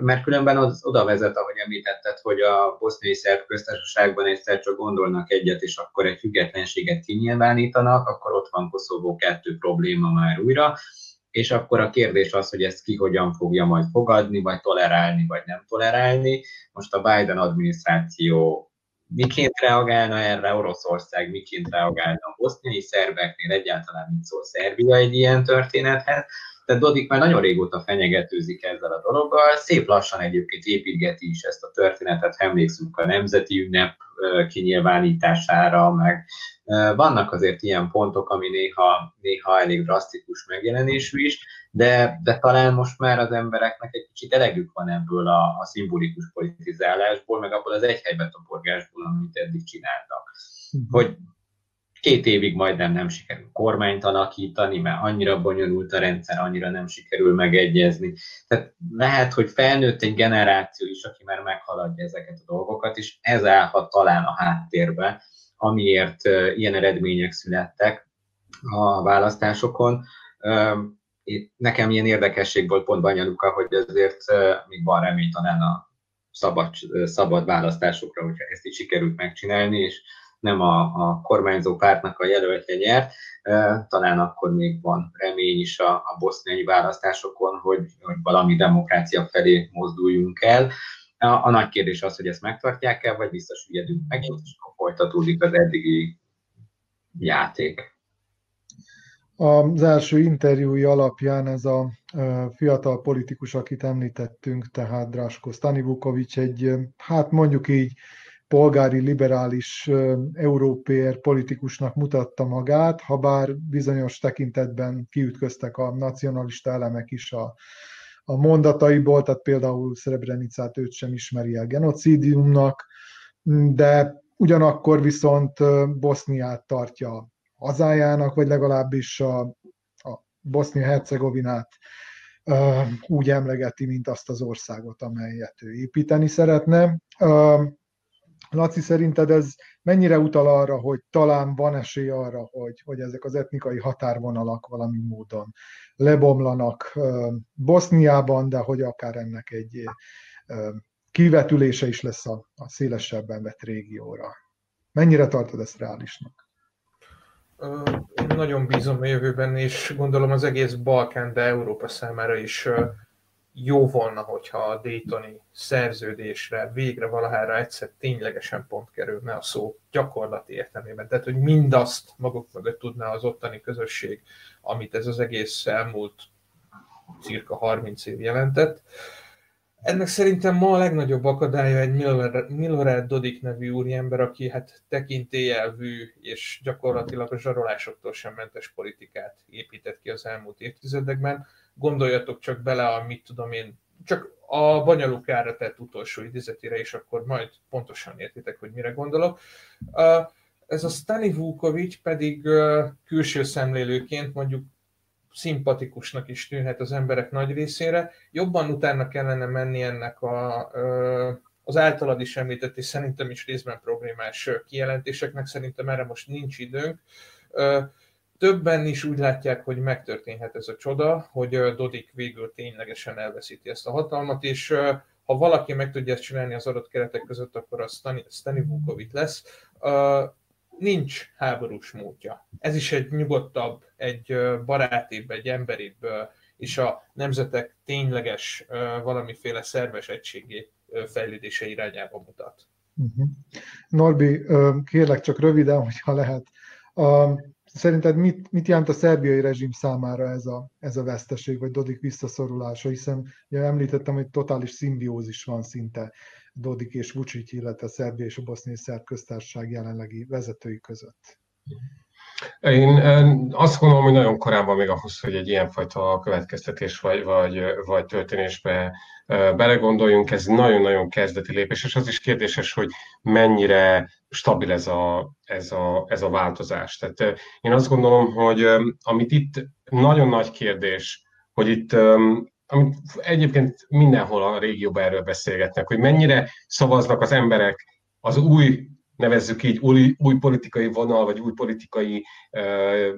mert különben az oda vezet, ahogy említetted, hogy a boszniai szerb köztársaságban egyszer csak gondolnak egyet, és akkor egy függetlenséget kinyilvánítanak, akkor ott van Koszovó kettő probléma már újra, és akkor a kérdés az, hogy ezt ki hogyan fogja majd fogadni, vagy tolerálni, vagy nem tolerálni. Most a Biden adminisztráció miként reagálna erre, Oroszország miként reagálna a boszniai szerbeknél, egyáltalán mit szól Szerbia egy ilyen történethez. Tehát Dodik már nagyon régóta fenyegetőzik ezzel a dologgal, szép lassan egyébként építgeti is ezt a történetet, emlékszünk a nemzeti ünnep kinyilvánítására, meg vannak azért ilyen pontok, ami néha, néha elég drasztikus megjelenésű is, de, de talán most már az embereknek egy kicsit elegük van ebből a, a szimbolikus politizálásból, meg abból az egyhelybe toporgásból, amit eddig csináltak. Uh-huh. Hogy két évig majdnem nem sikerül kormányt alakítani, mert annyira bonyolult a rendszer, annyira nem sikerül megegyezni. Tehát lehet, hogy felnőtt egy generáció is, aki már meghaladja ezeket a dolgokat, és ez állhat talán a háttérbe, amiért ilyen eredmények születtek a választásokon. Nekem ilyen érdekesség volt pont Banyaluka, hogy azért még van remény talán a szabad, szabad választásokra, hogyha ezt is sikerült megcsinálni, és nem a, a kormányzó pártnak a jelöltje nyert, talán akkor még van remény is a, a boszniai választásokon, hogy, hogy valami demokrácia felé mozduljunk el. A, a nagy kérdés az, hogy ezt megtartják-e, vagy visszasüllyedünk megint, és akkor folytatódik az eddigi játék. Az első interjúi alapján ez a fiatal politikus, akit említettünk, tehát Drasko Stanivukovics egy, hát mondjuk így polgári liberális európér politikusnak mutatta magát, ha bár bizonyos tekintetben kiütköztek a nacionalista elemek is a, a mondataiból, tehát például Srebrenicát őt sem ismeri el genocidiumnak, de ugyanakkor viszont Boszniát tartja hazájának, vagy legalábbis a, a Bosznia-Hercegovinát úgy emlegeti, mint azt az országot, amelyet ő építeni szeretne. Laci, szerinted ez mennyire utal arra, hogy talán van esély arra, hogy, hogy ezek az etnikai határvonalak valami módon lebomlanak Boszniában, de hogy akár ennek egy kivetülése is lesz a, a szélesebben vett régióra. Mennyire tartod ezt reálisnak? Én nagyon bízom a jövőben, és gondolom az egész Balkán, de Európa számára is jó volna, hogyha a Daytoni szerződésre végre valahára egyszer ténylegesen pont kerülne a szó gyakorlati értelmében. Tehát, hogy mindazt maguk mögött tudná az ottani közösség, amit ez az egész elmúlt cirka 30 év jelentett. Ennek szerintem ma a legnagyobb akadálya egy Milorad Dodik nevű úriember, aki hát tekintélyelvű és gyakorlatilag a zsarolásoktól sem mentes politikát épített ki az elmúlt évtizedekben gondoljatok csak bele a, mit tudom én, csak a Banyalukára tett utolsó idézetére, és akkor majd pontosan értitek, hogy mire gondolok. Ez a Stani Vukovic pedig külső szemlélőként mondjuk szimpatikusnak is tűnhet az emberek nagy részére. Jobban utána kellene menni ennek a, az általad is említett, és szerintem is részben problémás kijelentéseknek, szerintem erre most nincs időnk többen is úgy látják, hogy megtörténhet ez a csoda, hogy Dodik végül ténylegesen elveszíti ezt a hatalmat, és ha valaki meg tudja ezt csinálni az adott keretek között, akkor az Stani Vukovic lesz. Nincs háborús módja. Ez is egy nyugodtabb, egy barátibb, egy emberibb, és a nemzetek tényleges valamiféle szerves egységé fejlődése irányába mutat. Uh-huh. Norbi, kérlek csak röviden, hogyha lehet. Szerinted mit, mit jelent a szerbiai rezsim számára ez a, ez a veszteség, vagy Dodik visszaszorulása, hiszen ugye említettem, hogy totális szimbiózis van szinte Dodik és Vucic, illetve a Szerbia és a boszniai szerb köztársaság jelenlegi vezetői között. Én azt gondolom, hogy nagyon korábban még ahhoz, hogy egy ilyenfajta következtetés vagy, vagy, vagy történésbe belegondoljunk, ez nagyon-nagyon kezdeti lépés, és az is kérdéses, hogy mennyire stabil ez a, ez a, ez a változás. Tehát én azt gondolom, hogy amit itt nagyon nagy kérdés, hogy itt amit egyébként mindenhol a régióban erről beszélgetnek, hogy mennyire szavaznak az emberek az új nevezzük így új, új politikai vonal, vagy új politikai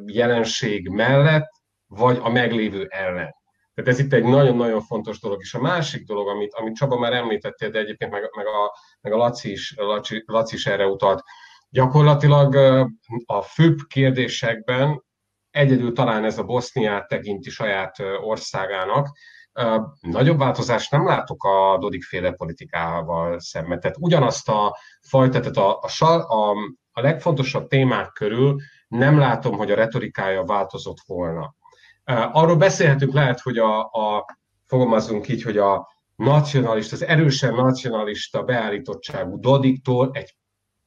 jelenség mellett, vagy a meglévő ellen. Tehát ez itt egy nagyon-nagyon fontos dolog. És a másik dolog, amit, amit Csaba már említettél, de egyébként meg, meg, a, meg a Laci, is, Laci, Laci is erre utalt, gyakorlatilag a főbb kérdésekben egyedül talán ez a Boszniát tekinti saját országának, Nagyobb változást nem látok a Dodik féle politikával szemben. Tehát ugyanazt a fajta, tehát a, a, a, a legfontosabb témák körül nem látom, hogy a retorikája változott volna. Arról beszélhetünk lehet, hogy a, a fogalmazunk így, hogy a nacionalista, az erősen nacionalista beállítottságú Dodiktól egy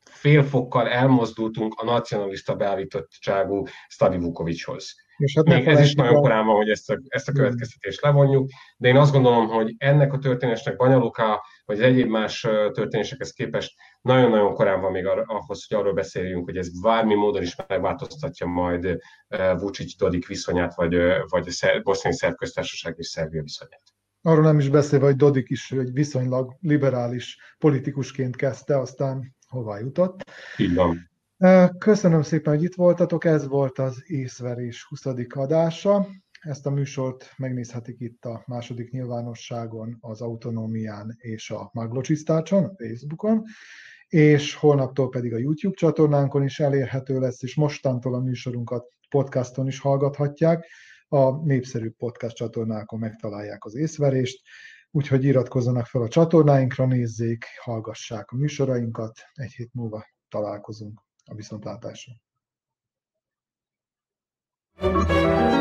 fél fokkal elmozdultunk a nacionalista beállítottságú Stadi Vukovichoz. És hát Még ez is nagyon korán van, hogy ezt a, ezt a következtetést levonjuk, de én azt gondolom, hogy ennek a történésnek Banyaluka, vagy egyéb más történésekhez képest nagyon-nagyon korán van még ahhoz, hogy arról beszéljünk, hogy ez bármi módon is megváltoztatja majd Vucic-Dodik viszonyát, vagy, vagy a boszniai szerb köztársaság és Szerbia viszonyát. Arról nem is beszélve, hogy Dodik is egy viszonylag liberális politikusként kezdte, aztán hová jutott. Így van. Köszönöm szépen, hogy itt voltatok, ez volt az észverés 20. adása. Ezt a műsort megnézhetik itt a második nyilvánosságon, az Autonómián és a Maglocsisztácson, a Facebookon, és holnaptól pedig a YouTube csatornánkon is elérhető lesz, és mostantól a műsorunkat podcaston is hallgathatják. A népszerű podcast csatornákon megtalálják az észverést, úgyhogy iratkozzanak fel a csatornáinkra, nézzék, hallgassák a műsorainkat, egy hét múlva találkozunk a viszontlátásra. thank you